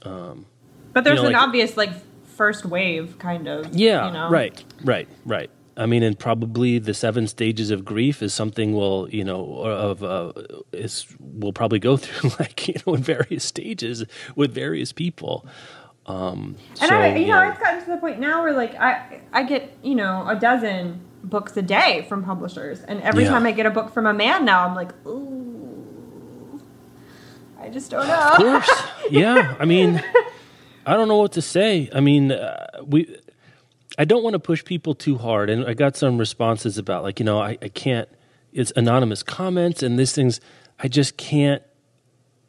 but there's you know, an like- obvious like first wave kind of. Yeah, You know? right, right, right. I mean, and probably the seven stages of grief is something we'll, you know, of uh, is we'll probably go through, like you know, in various stages with various people. Um, And so, I, you know, yeah. it's gotten to the point now where like I, I get you know a dozen books a day from publishers, and every Yeah. time I get a book from a man now, I'm like, ooh, I just don't know. Of course, yeah. I mean, I don't know what to say. I mean, uh, we. I don't want to push people too hard, and I got some responses about like you know I, I can't. It's anonymous comments and these things. I just can't.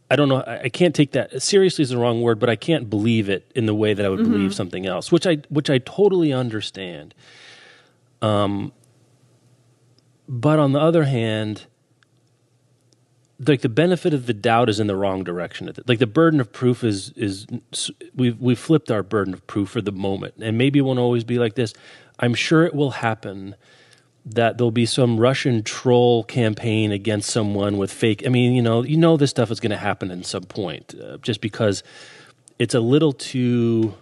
I don't know. I, I can't take that seriously. Is the wrong word, but I can't believe it in the way that I would believe something else, which I which I totally understand. Um, but on the other hand, like the benefit of the doubt is in the wrong direction. Like the burden of proof is is we've we've flipped our burden of proof for the moment, and maybe it won't always be like this. I'm sure it will happen that there'll be some Russian troll campaign against someone with fake. I mean, you know, you know this stuff is going to happen at some point, uh, just because it's a little too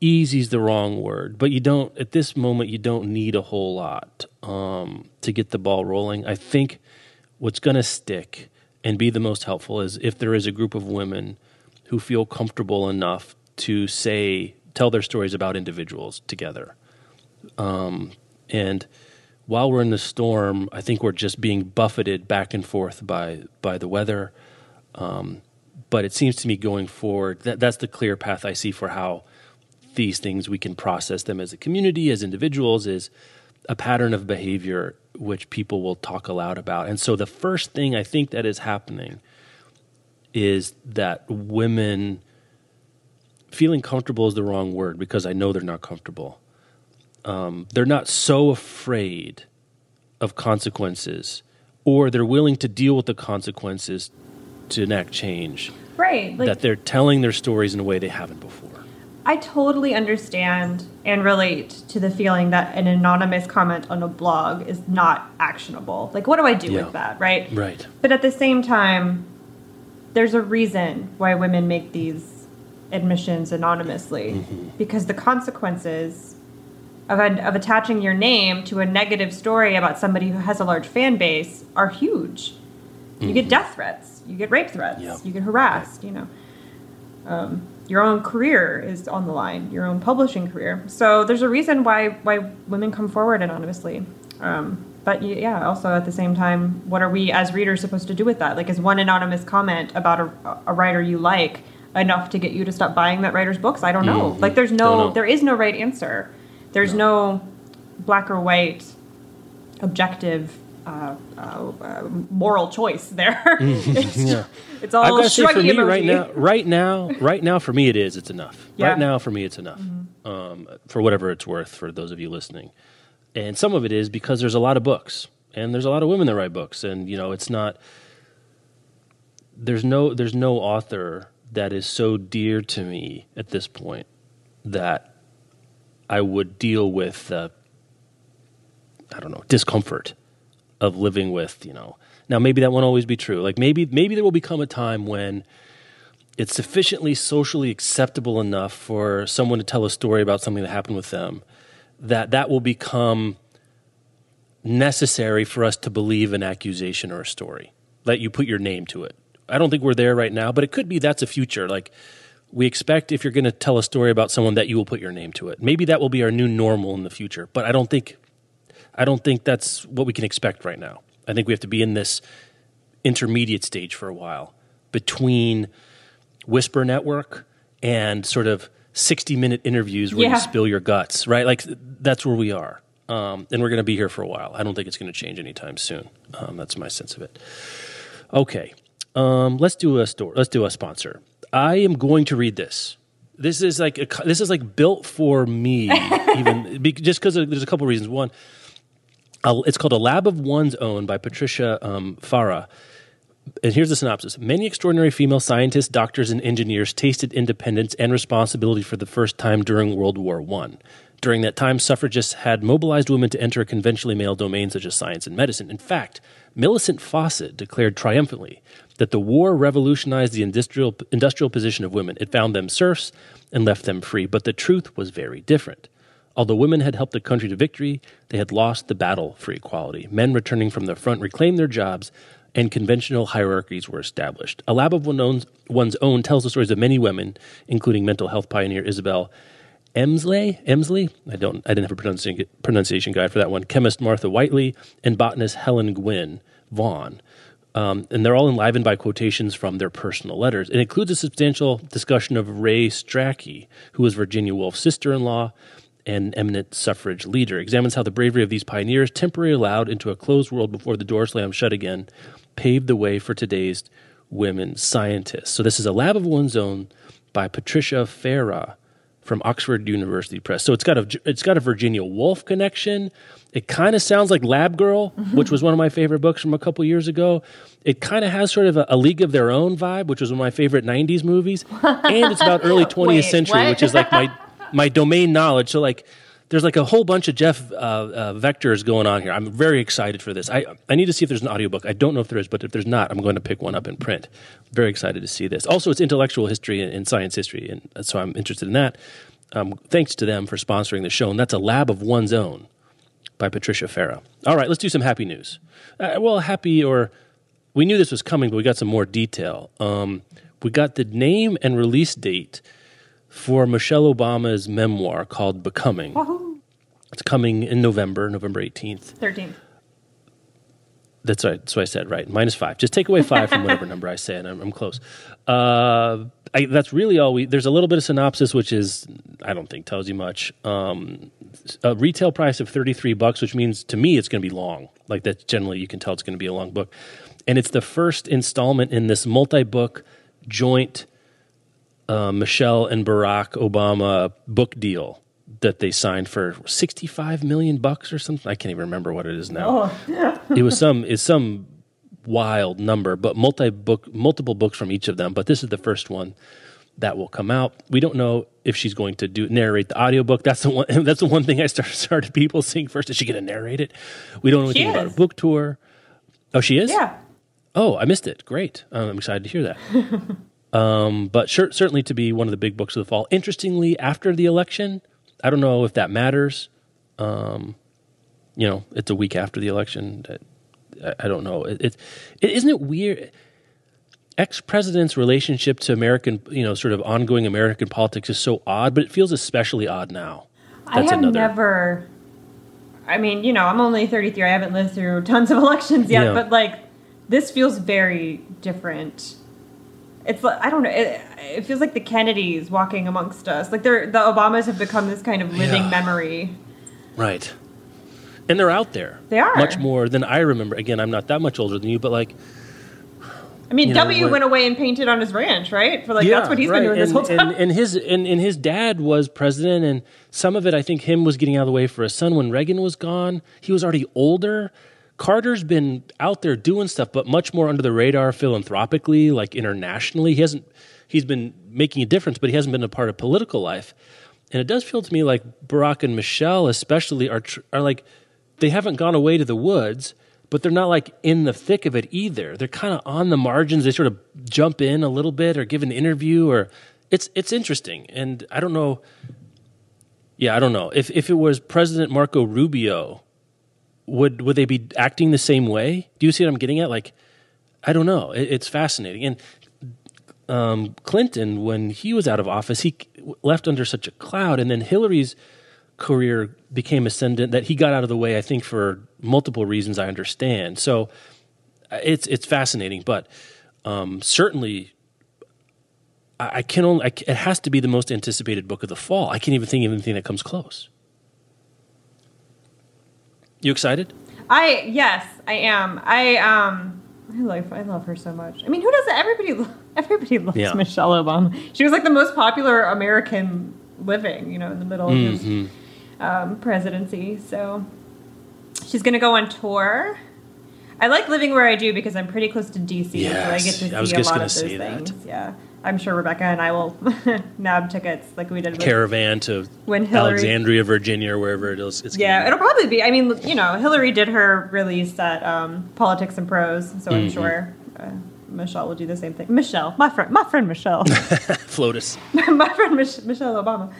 easy is the wrong word, but you don't at this moment you don't need a whole lot um, to get the ball rolling. I think what's going to stick and be the most helpful is if there is a group of women who feel comfortable enough to say tell their stories about individuals together, um, and while we're in the storm, I think we're just being buffeted back and forth by by the weather. Um, but it seems to me going forward that that's the clear path I see for how these things we can process them as a community, as individuals, is a pattern of behavior which people will talk aloud about. And so the first thing I think that is happening is that women feeling comfortable is the wrong word because I know they're not comfortable. Um, they're not so afraid of consequences, or they're willing to deal with the consequences to enact change. Right. Like, that they're telling their stories in a way they haven't before. I totally understand and relate to the feeling that an anonymous comment on a blog is not actionable. Like, what do I do yeah. with that, right? Right. But at the same time, there's a reason why women make these admissions anonymously mm-hmm. because the consequences of, of attaching your name to a negative story about somebody who has a large fan base are huge. You mm-hmm. get death threats, you get rape threats, you get harassed, you know. Um, your own career is on the line, your own publishing career. So there's a reason why why women come forward anonymously. Um, but yeah, also at the same time, what are we as readers supposed to do with that? Like, is one anonymous comment about a, a writer you like enough to get you to stop buying that writer's books? I don't know. Mm-hmm. Like, there's no, there is no right answer. There's no, no black or white, objective uh, uh, moral choice there. it's, yeah. it's all I've say for me right now, right now, right now for me it is. It's enough. Yeah. Right now for me it's enough. Mm-hmm. Um, for whatever it's worth for those of you listening, and some of it is because there's a lot of books and there's a lot of women that write books, and you know it's not. There's no there's no author that is so dear to me at this point that I would deal with. Uh, I don't know discomfort of living with, you know. Now maybe that won't always be true. Like maybe maybe there will become a time when it's sufficiently socially acceptable enough for someone to tell a story about something that happened with them that that will become necessary for us to believe an accusation or a story. that you put your name to it. I don't think we're there right now, but it could be that's a future. Like we expect if you're going to tell a story about someone that you will put your name to it. Maybe that will be our new normal in the future, but I don't think I don't think that's what we can expect right now. I think we have to be in this intermediate stage for a while between Whisper Network and sort of 60 minute interviews where yeah. you spill your guts, right? Like that's where we are. Um, and we're going to be here for a while. I don't think it's going to change anytime soon. Um, that's my sense of it. Okay. Um, let's do a store. Let's do a sponsor. I am going to read this. This is like a, this is like built for me, even just because there's a couple reasons. One, it's called A Lab of One's Own by Patricia um, Fara. And here's the synopsis Many extraordinary female scientists, doctors, and engineers tasted independence and responsibility for the first time during World War I. During that time, suffragists had mobilized women to enter conventionally male domain such as science and medicine. In fact, Millicent Fawcett declared triumphantly that the war revolutionized the industrial, industrial position of women. It found them serfs and left them free. But the truth was very different. Although women had helped the country to victory, they had lost the battle for equality. Men returning from the front reclaimed their jobs, and conventional hierarchies were established. A lab of one's own tells the stories of many women, including mental health pioneer Isabel Emslie. Emslie, I don't, I didn't have a pronunciation guide for that one. Chemist Martha Whiteley and botanist Helen Gwynne Vaughan. Um, and they're all enlivened by quotations from their personal letters. It includes a substantial discussion of Ray Strachey, who was Virginia Woolf's sister-in-law, an eminent suffrage leader, examines how the bravery of these pioneers, temporarily allowed into a closed world before the door slammed shut again, paved the way for today's women scientists. So this is a lab of one's own by Patricia Fara from Oxford University Press. So it's got a it's got a Virginia Woolf connection. It kind of sounds like Lab Girl, mm-hmm. which was one of my favorite books from a couple years ago. It kind of has sort of a, a, League of Their Own vibe, which was one of my favorite '90s movies, and it's about early 20th Wait, century, what? which is like my my domain knowledge. So like there's like a whole bunch of Jeff uh, uh, vectors going on here. I'm very excited for this. I, I need to see if there's an audiobook. I don't know if there is, but if there's not, I'm going to pick one up in print. Very excited to see this. Also, it's intellectual history and, science history, and so I'm interested in that. Um, thanks to them for sponsoring the show. And that's A Lab of One's Own by Patricia Fara. All right, let's do some happy news. Uh, well, happy or we knew this was coming, but we got some more detail. Um, we got the name and release date for Michelle Obama's memoir called Becoming. It's coming in November, November 18th. 13th. That's right. That's what I said. Right. Minus five. Just take away five from whatever number I say, and I'm, I'm close. Uh, I, that's really all we. There's a little bit of synopsis, which is I don't think tells you much. Um, a retail price of 33 bucks, which means to me it's going to be long. Like that. Generally, you can tell it's going to be a long book, and it's the first installment in this multi-book joint uh, Michelle and Barack Obama book deal that they signed for 65 million bucks or something. I can't even remember what it is now. Oh. it was some it's some wild number, but multi book multiple books from each of them, but this is the first one that will come out. We don't know if she's going to do narrate the audiobook. That's the one that's the one thing I started started people saying first is she going to narrate it? We don't know anything about a book tour. Oh, she is? Yeah. Oh, I missed it. Great. Um, I'm excited to hear that. um, but sure, certainly to be one of the big books of the fall. Interestingly, after the election, I don't know if that matters. Um, you know, it's a week after the election. I, I don't know. It, it, it isn't it weird. Ex president's relationship to American, you know, sort of ongoing American politics is so odd, but it feels especially odd now. I have another- never. I mean, you know, I'm only 33. I haven't lived through tons of elections yet, Yeah. but like, this feels very different. It's like I don't know. It, it feels like the Kennedys walking amongst us. Like they're the Obamas have become this kind of living Yeah. memory. Right. And they're out there. They are. Much more than I remember. Again, I'm not that much older than you, but like, I mean, know, W when- went away and painted on his ranch, right? For like that's what he's been doing this whole time. And, and his and, and his dad was president, and some of it I think him was getting out of the way for his son when Reagan was gone. He was already older. Carter's been out there doing stuff, but much more under the radar philanthropically, like internationally. He hasn't. He's been making a difference, but he hasn't been a part of political life. And it does feel to me like Barack and Michelle, especially, are are like they haven't gone away to the woods, but they're not like in the thick of it either. They're kind of on the margins. They sort of jump in a little bit or give an interview, or it's it's interesting. And I don't know. Yeah, I don't know if if it was President Marco Rubio, would would they be acting the same way? Do you see what I'm getting at? Like, I don't know. It, it's fascinating. And um, Clinton, when he was out of office, he left under such a cloud, and then Hillary's career became ascendant that he got out of the way. I think for multiple reasons I understand. So it's it's fascinating, but um, certainly. I I can only. I, it has to be the most anticipated book of the fall. I can't even think of anything that comes close. You excited? I yes, I am. I um I love I love her so much. I mean, who doesn't? Everybody everybody loves Yeah. Michelle Obama. She was like the most popular American living, you know, in the middle of his Mm-hmm. um, presidency. So she's gonna go on tour. I like living where I do because I'm pretty close to DC, so I get to see I was a just lot gonna of those say that. things. Yeah, I'm sure Rebecca and I will nab tickets like we did with Caravan to When Hillary- Alexandria, Virginia, or wherever it is. It's Yeah, it'll probably be. I mean, you know, Hillary did her release at um, Politics and Prose, so I'm Mm-hmm. sure uh, Michelle will do the same thing. Michelle, my friend, my friend Michelle, FLOTUS. my friend Mich- Michelle Obama.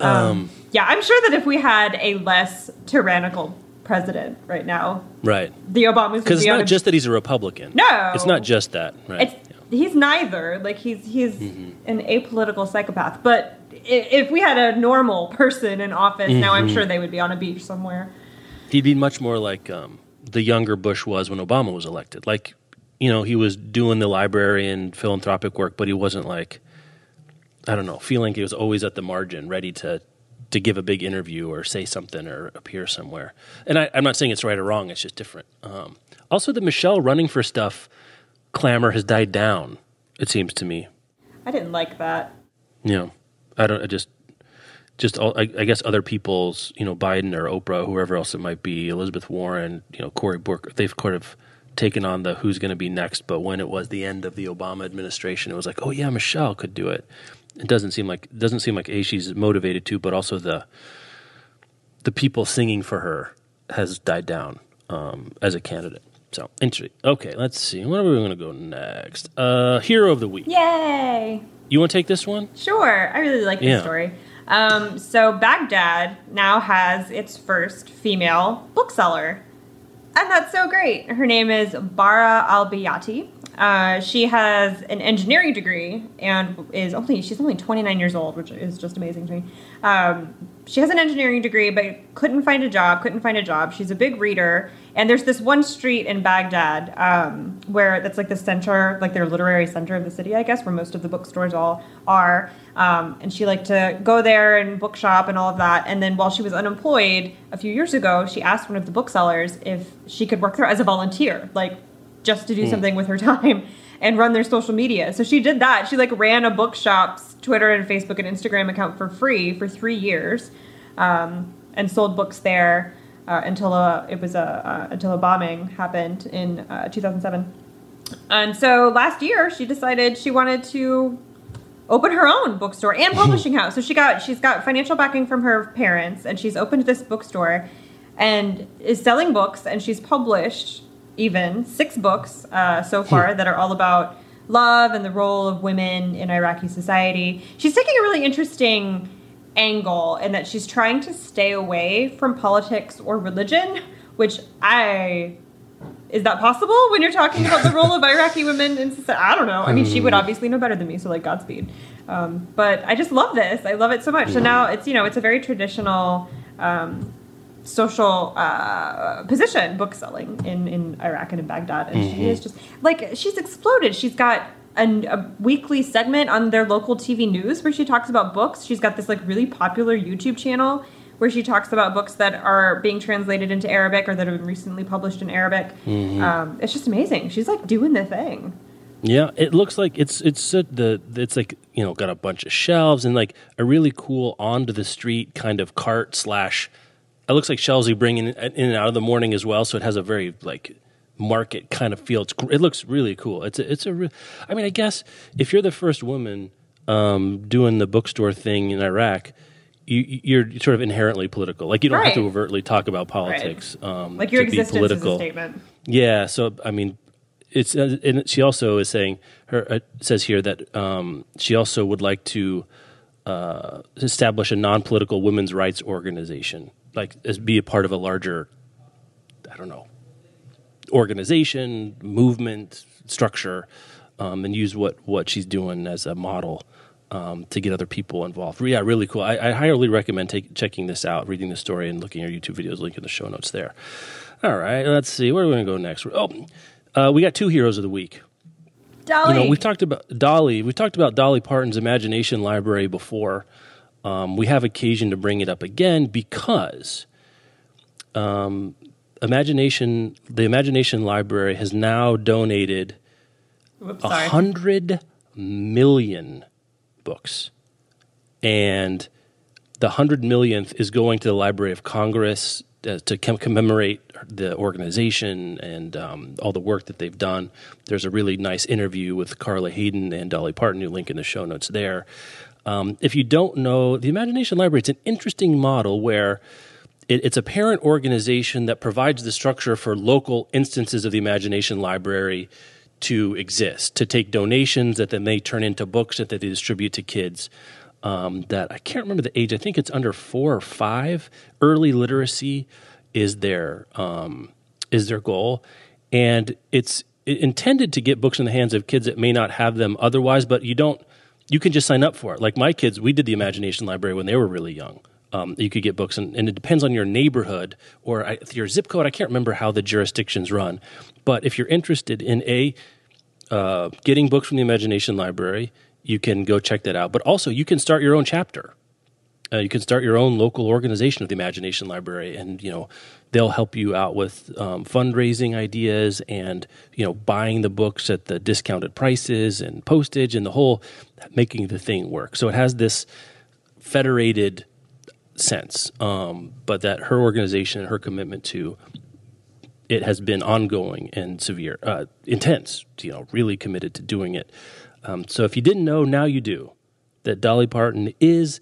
Um, yeah, I'm sure that if we had a less tyrannical president right now, Right. the Obamas Because it's not a- just that he's a Republican. No. It's not just that. Right. It's he's neither. Like he's he's Mm-hmm. an apolitical psychopath. But if we had a normal person in office, now Mm-hmm. I'm sure they would be on a beach somewhere. He'd be much more like um, the younger Bush was when Obama was elected. Like, you know, he was doing the library and philanthropic work, but he wasn't like, I don't know, feeling he was always at the margin, ready to to give a big interview or say something or appear somewhere. And I, I'm not saying it's right or wrong; it's just different. Um, also, the Michelle running for stuff clamor has died down. It seems to me. I didn't like that. You know, I don't. I just, just all, I, I guess other people's, you know, Biden or Oprah, whoever else it might be, Elizabeth Warren, you know, Cory Booker, they've kind of taken on the who's going to be next. But when it was the end of the Obama administration, it was like, oh yeah, Michelle could do it. It doesn't seem like it doesn't seem like a she's motivated to, but also the the people singing for her has died down um, as a candidate. So interesting. Okay, let's see. Where are we going to go next? Uh, Hero of the week. Yay! You want to take this one? Sure, I really like this story. Um, so Baghdad now has its first female bookseller, and that's so great. Her name is Bara Al Bayati. Uh, she has an engineering degree and is only she's only 29 years old, which is just amazing to me. Um, she has an engineering degree, but couldn't find a job. Couldn't find a job. She's a big reader, and there's this one street in Baghdad um, where that's like the center, like their literary center of the city, I guess, where most of the bookstores all are. Um, and she liked to go there and bookshop and all of that. And then while she was unemployed a few years ago, she asked one of the booksellers if she could work there as a volunteer, like just to do mm. something with her time and run their social media. So she did that. She like ran a bookshop's Twitter and Facebook and Instagram account for free for three years, um, and sold books there uh, until a, it was a uh, until a bombing happened in uh, 2007. And so last year she decided she wanted to open her own bookstore and publishing house. So she got she's got financial backing from her parents, and she's opened this bookstore and is selling books, and she's published even six books uh, so far that are all about love and the role of women in Iraqi society. She's taking a really interesting angle in that she's trying to stay away from politics or religion, which I is that possible when you're talking about the role of Iraqi women in society? I don't know. I mean, she would hmm. obviously know better than me, so like Godspeed. Um, but I just love this. I love it so much. So now it's you know it's a very traditional um, social uh, position book selling in, in Iraq and in Baghdad. And mm-hmm. she is just like, she's exploded. She's got an, a weekly segment on their local TV news where she talks about books. She's got this like really popular YouTube channel where she talks about books that are being translated into Arabic or that have been recently published in Arabic. Mm-hmm. Um, it's just amazing. She's like doing the thing. Yeah, it looks like it's it's the it's like you know got a bunch of shelves and like a really cool onto the street kind of cart slash it looks like shells you bring in, in and out of the morning as well, so it has a very like market kind of feel. It's, it looks really cool. It's a, it's a. Re- I mean, I guess if you're the first woman um, doing the bookstore thing in Iraq, you, you're sort of inherently political. Like you don't right. have to overtly talk about politics. Right. Um, like your existence political. is a statement. Yeah. So I mean, it's uh, and she also is saying her uh, says here that um, she also would like to uh, establish a non-political women's rights organization like as be a part of a larger i don't know organization movement structure um, and use what what she's doing as a model um, to get other people involved. Yeah, really cool. I, I highly recommend take, checking this out, reading the story, and looking at your YouTube videos. Link in the show notes there. All right, let's see where are we going to go next. Oh, uh, we got two heroes of the week. Dolly. You know, we've talked about Dolly. We've talked about Dolly Parton's Imagination Library before. Um, we have occasion to bring it up again because um, Imagination, the Imagination Library has now donated a hundred million books, and the hundred millionth is going to the Library of Congress uh, to com- commemorate the organization and um, all the work that they've done. There's a really nice interview with Carla Hayden and Dolly Parton, you link in the show notes there. Um, if you don't know, the Imagination Library, it's an interesting model where it, it's a parent organization that provides the structure for local instances of the Imagination Library to exist, to take donations that then they turn into books that they distribute to kids. Um, that I can't remember the age. I think it's under four or five. Early literacy is their um, is their goal, and it's intended to get books in the hands of kids that may not have them otherwise. But you don't you can just sign up for it. Like my kids, we did the Imagination Library when they were really young. Um, you could get books, and, and, it depends on your neighborhood or I, your zip code. I can't remember how the jurisdictions run, but if you're interested in a uh, getting books from the Imagination Library, you can go check that out. But also, you can start your own chapter. Uh, you can start your own local organization of the Imagination Library, and you know they'll help you out with um, fundraising ideas and you know buying the books at the discounted prices and postage and the whole making the thing work. So it has this federated sense, um, but that her organization and her commitment to it has been ongoing and severe, uh, intense. You know, really committed to doing it. Um, so if you didn't know, now you do. That Dolly Parton is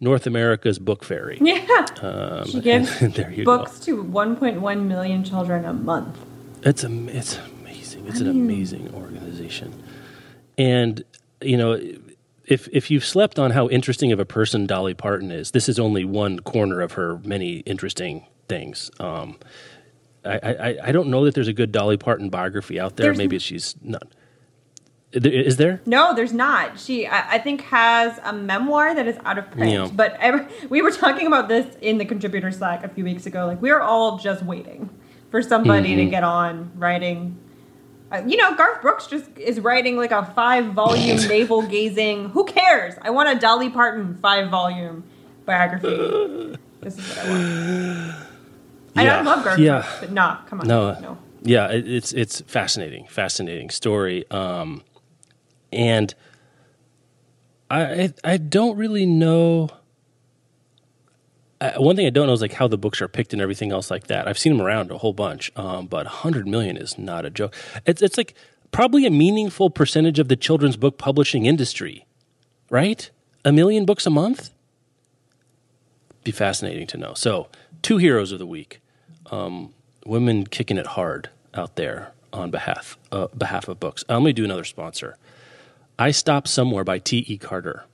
North America's book fairy. Yeah. Um, she gives books go. to 1.1 million children a month. It's a, it's amazing. It's I an mean, amazing organization. And you know, if if you've slept on how interesting of a person Dolly Parton is, this is only one corner of her many interesting things. Um, I, I, I don't know that there's a good Dolly Parton biography out there. There's Maybe she's not. Is there? No, there's not. She, I, I think, has a memoir that is out of print. Yeah. But every, we were talking about this in the contributor Slack a few weeks ago. Like we are all just waiting for somebody Mm-hmm. to get on writing. Uh, you know, Garth Brooks just is writing like a five volume navel gazing. Who cares? I want a Dolly Parton five volume biography. this is what I want. And I Yeah. love Garth Yeah. Brooks, but nah, come on, No. no. Yeah, it, it's it's fascinating, fascinating story. Um, and I I, don't really know. Uh, one thing I don't know is like how the books are picked and everything else like that. I've seen them around a whole bunch, um, but 100 million is not a joke. It's it's like probably a meaningful percentage of the children's book publishing industry, right? A million books a month. Be fascinating to know. So, two heroes of the week women kicking it hard out there on behalf uh, behalf of books. Let me do another sponsor. I Stop Somewhere by T. E. Carter.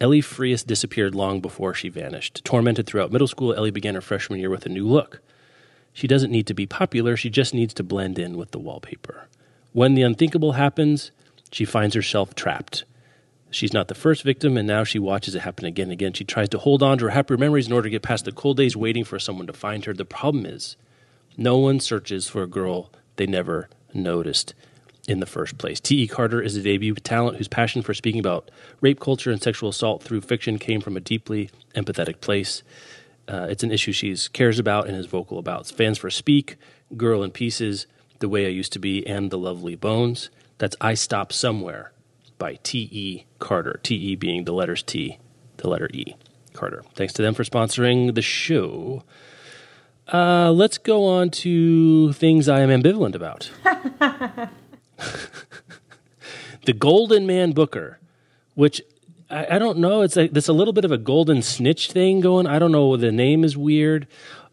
Ellie Frias disappeared long before she vanished. Tormented throughout middle school, Ellie began her freshman year with a new look. She doesn't need to be popular, she just needs to blend in with the wallpaper. When the unthinkable happens, she finds herself trapped. She's not the first victim, and now she watches it happen again and again. She tries to hold on to her happier memories in order to get past the cold days waiting for someone to find her. The problem is, no one searches for a girl they never noticed in the first place. T.E. Carter is a debut talent whose passion for speaking about rape culture and sexual assault through fiction came from a deeply empathetic place. Uh, it's an issue she cares about and is vocal about. Fans for Speak, Girl in Pieces, The Way I Used to Be, and The Lovely Bones. That's I Stop Somewhere by T.E. Carter. T.E. being the letters T, the letter E. Carter. Thanks to them for sponsoring the show. Uh, let's go on to things I am ambivalent about. the Golden Man Booker, which I, I don't know. It's like there's a little bit of a golden snitch thing going. I don't know. The name is weird.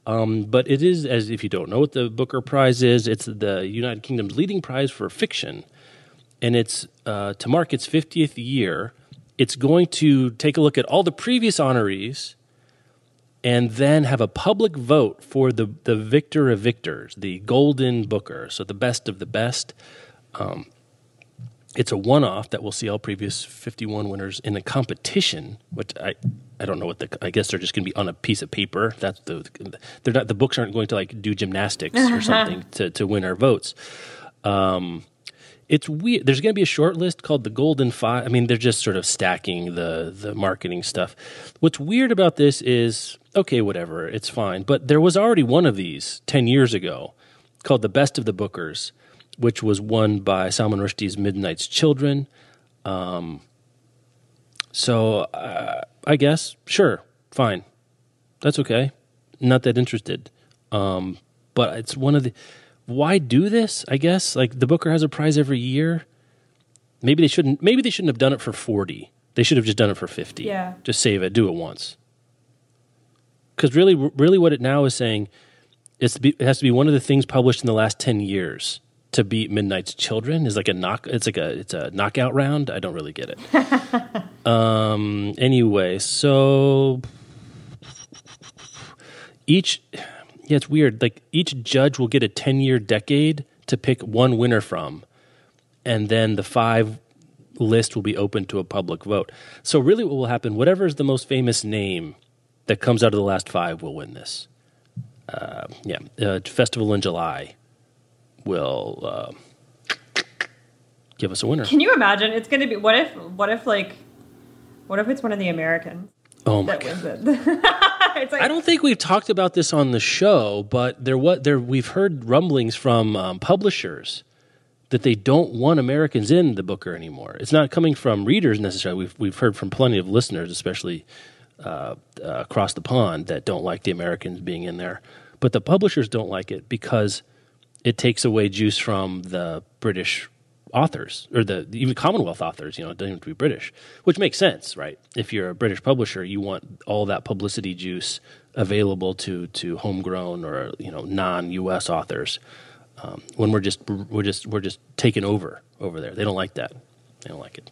Um, but it is, as if you don't know what the Booker Prize is, it's the United Kingdom's leading prize for fiction. And it's uh, to mark its 50th year. It's going to take a look at all the previous honorees and then have a public vote for the, the victor of victors, the Golden Booker. So the best of the best. Um, it's a one-off that will see all previous 51 winners in a competition, which I, I don't know what the I guess they're just going to be on a piece of paper. That's the they're not the books aren't going to like do gymnastics or something to to win our votes. Um, it's weird. There's going to be a short list called the Golden Five. I mean, they're just sort of stacking the the marketing stuff. What's weird about this is okay, whatever, it's fine. But there was already one of these ten years ago called the Best of the Bookers, which was won by Salman Rushdie's Midnight's Children. Um, so uh, I guess sure, fine, that's okay. Not that interested. Um, but it's one of the why do this? I guess like the Booker has a prize every year. Maybe they shouldn't. Maybe they shouldn't have done it for forty. They should have just done it for fifty. Yeah. Just save it. Do it once. Because really, really, what it now is saying is to be, it has to be one of the things published in the last ten years to beat Midnight's Children. Is like a knock. It's like a it's a knockout round. I don't really get it. um. Anyway, so each yeah, it's weird. Like each judge will get a 10 year decade to pick one winner from. And then the five list will be open to a public vote. So, really, what will happen, whatever is the most famous name that comes out of the last five will win this. Uh, yeah, uh, Festival in July will uh, give us a winner. Can you imagine? It's going to be. What if? What if like? What if it's one of the Americans Oh my God. it? it's like I don't think we've talked about this on the show, but there what there we've heard rumblings from um, publishers that they don't want Americans in the Booker anymore. It's not coming from readers necessarily. We've we've heard from plenty of listeners, especially uh, uh, across the pond, that don't like the Americans being in there. But the publishers don't like it because it takes away juice from the British authors or the even Commonwealth authors. You know, it doesn't have to be British, which makes sense, right? If you're a British publisher, you want all that publicity juice available to to homegrown or you know non-U.S. authors. Um, when we're just we're just we're just taking over over there, they don't like that. They don't like it.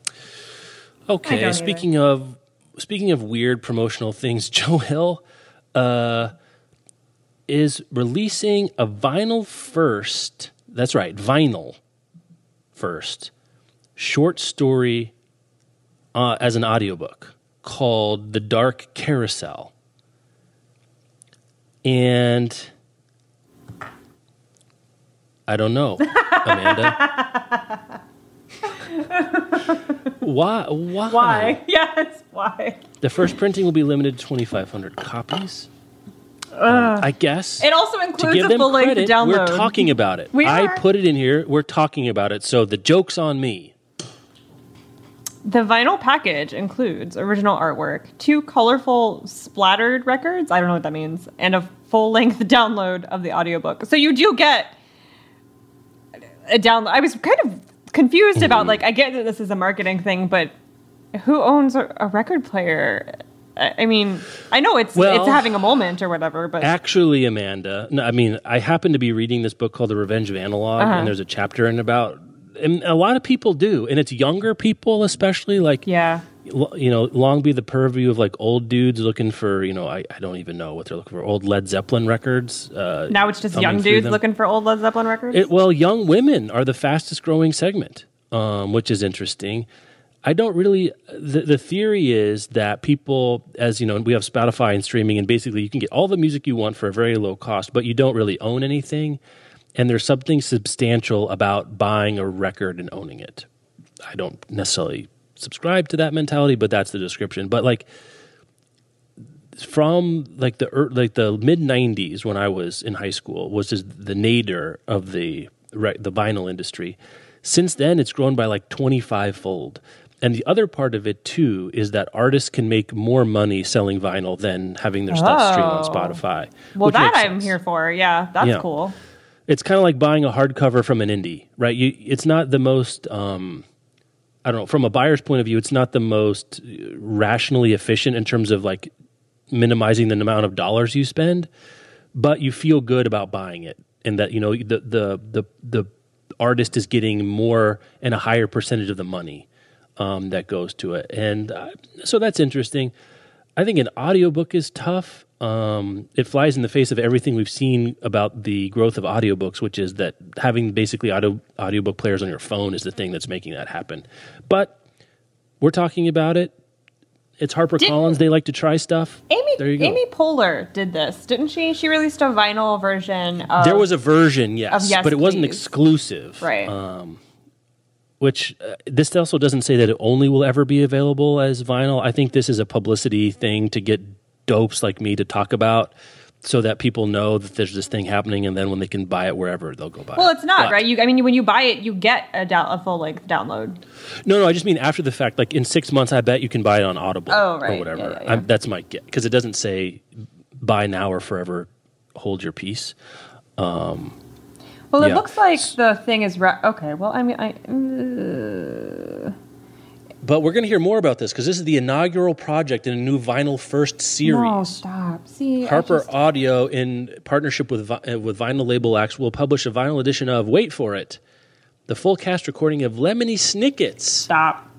Okay, either. speaking of speaking of weird promotional things, Joe Hill uh, is releasing a vinyl first. That's right, vinyl first short story uh, as an audiobook called The Dark Carousel. And I don't know, Amanda. why? Why? Why? Yes, why? The first printing will be limited to 2,500 copies. Um, I guess. It also to includes give a full length download. we're talking about it. We I are. put it in here. We're talking about it. So the joke's on me. The vinyl package includes original artwork, two colorful splattered records, I don't know what that means, and a full length download of the audiobook. So you do get a download. I was kind of confused Mm-hmm. about, like, I get that this is a marketing thing, but who owns a, a record player? I I mean, I know it's Well- it's having a moment or whatever, but Actually, Amanda, no, I mean, I happen to be reading this book called The Revenge of Analog, Uh-huh. and there's a chapter in about, and a lot of people do, and it's younger people, especially like, yeah. you know, long be the purview of like old dudes looking for, you know, I, I don't even know what they're looking for, old Led Zeppelin records. Uh, Now it's just young dudes looking for old Led Zeppelin records. It, well, young women are the fastest growing segment, um, which is interesting. I don't really. The, the theory is that people, as you know, we have Spotify and streaming, and basically you can get all the music you want for a very low cost, but you don't really own anything. And there's something substantial about buying a record and owning it. I don't necessarily subscribe to that mentality, but that's the description. But like from like the like the mid '90s when I was in high school was just the nadir of the the vinyl industry. Since then, it's grown by like 25 fold. And the other part of it too is that artists can make more money selling vinyl than having their stuff stream on Oh. Spotify. well, that I'm here for. Yeah, that's Yeah. cool. It's kind of like buying a hardcover from an indie, right? You, it's not the most, um, I don't know, from a buyer's point of view, it's not the most uh, rationally efficient in terms of like minimizing the amount of dollars you spend, but you feel good about buying it, and that you know the the the the artist is getting more and a higher percentage of the money um, that goes to it, and uh, so that's interesting. I think an audiobook is tough. Um, it flies in the face of everything we've seen about the growth of audiobooks, which is that having basically audio audiobook players on your phone is the thing that's making that happen. But we're talking about it. It's HarperCollins. They like to try stuff. Amy there you go. Amy Poehler did this, didn't she? She released a vinyl version of there was a version, yes, Yes, but it wasn't exclusive. right. Um, which uh, this also doesn't say that it only will ever be available as vinyl. I think this is a publicity thing to get dopes like me to talk about so that people know that there's this thing happening and then when they can buy it wherever they'll go buy well, it. Well, it's not But- right. You, I mean, when you buy it, you get a, down, a full length download. No, no, I just mean after the fact. Like in six months, I bet you can buy it on Audible Oh, or whatever. Yeah, yeah, yeah. I'm, that's my get because it doesn't say buy now or forever hold your peace. Well, it Yeah. looks like the thing is re- okay. Well, I mean, I uh, But we're going to hear more about this because this is the inaugural project in a new vinyl first series. no stop. See, Harper just- Audio, in partnership with Vi- uh, with Vinyl Label Acts, will publish a vinyl edition of Wait for It, the full cast recording of Lemony Snicket's stop.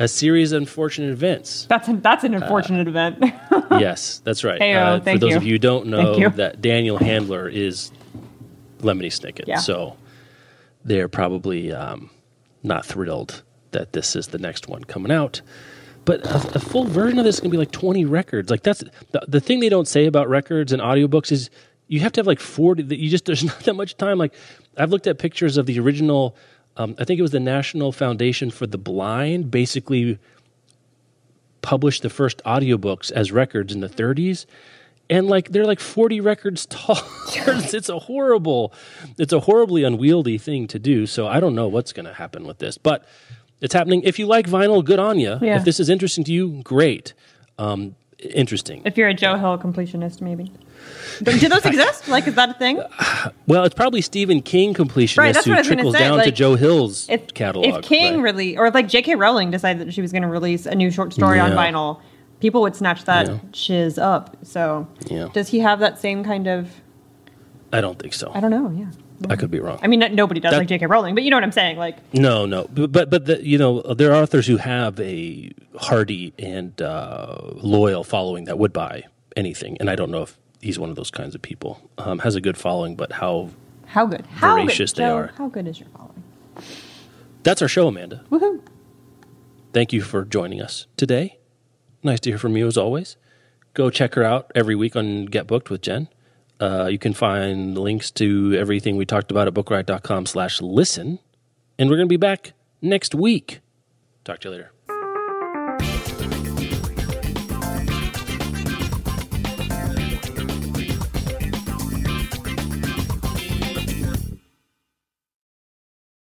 a series of unfortunate events. That's an, that's Uh, an unfortunate event. yes, that's right. Heyo, for thank those you. of you who don't know, that Daniel Handler is Lemony Snicket. Yeah. So they're probably um, not thrilled that this is the next one coming out. But a, a full version of this is going to be like 20 records. Like that's the, the thing they don't say about records and audiobooks is you have to have like 40 you just there's not that much time like I've looked at pictures of the original um, I think it was the National Foundation for the Blind basically published the first audiobooks as records in the 30s and like they're like 40 records tall it's, it's a horrible it's a horribly unwieldy thing to do so i don't know what's going to happen with this but it's happening if you like vinyl good on you Yeah. if this is interesting to you great um, interesting if you're a Joe Hill completionist, maybe. Do do those exist? Like, is that a thing? well it's probably stephen king completionist Right, that's who what I was trickles down to joe hill's If catalog if King right? really, or if like J.K. Rowling decided that she was going to release a new short story on vinyl, people would snatch that Yeah. shiz up. So, Yeah. does he have that same kind of? i don't think so I don't know. Yeah. i could be wrong I mean, nobody does That- like J.K. Rowling, but you know what I'm saying. Like, No, no, but but, but the, you know there are authors who have a hardy and uh, loyal following that would buy anything, and I don't know if he's one of those kinds of people. Um, has a good following, but how how good? How Voracious good, they Joe, are. How good is your following? That's our show, Amanda. Woohoo! Thank you for joining us today. Nice to hear from you as always. Go check her out every week on Get Booked with Jenn. Uh, you can find links to everything we talked about at bookriot.com slash listen. And we're going to be back next week. Talk to you later.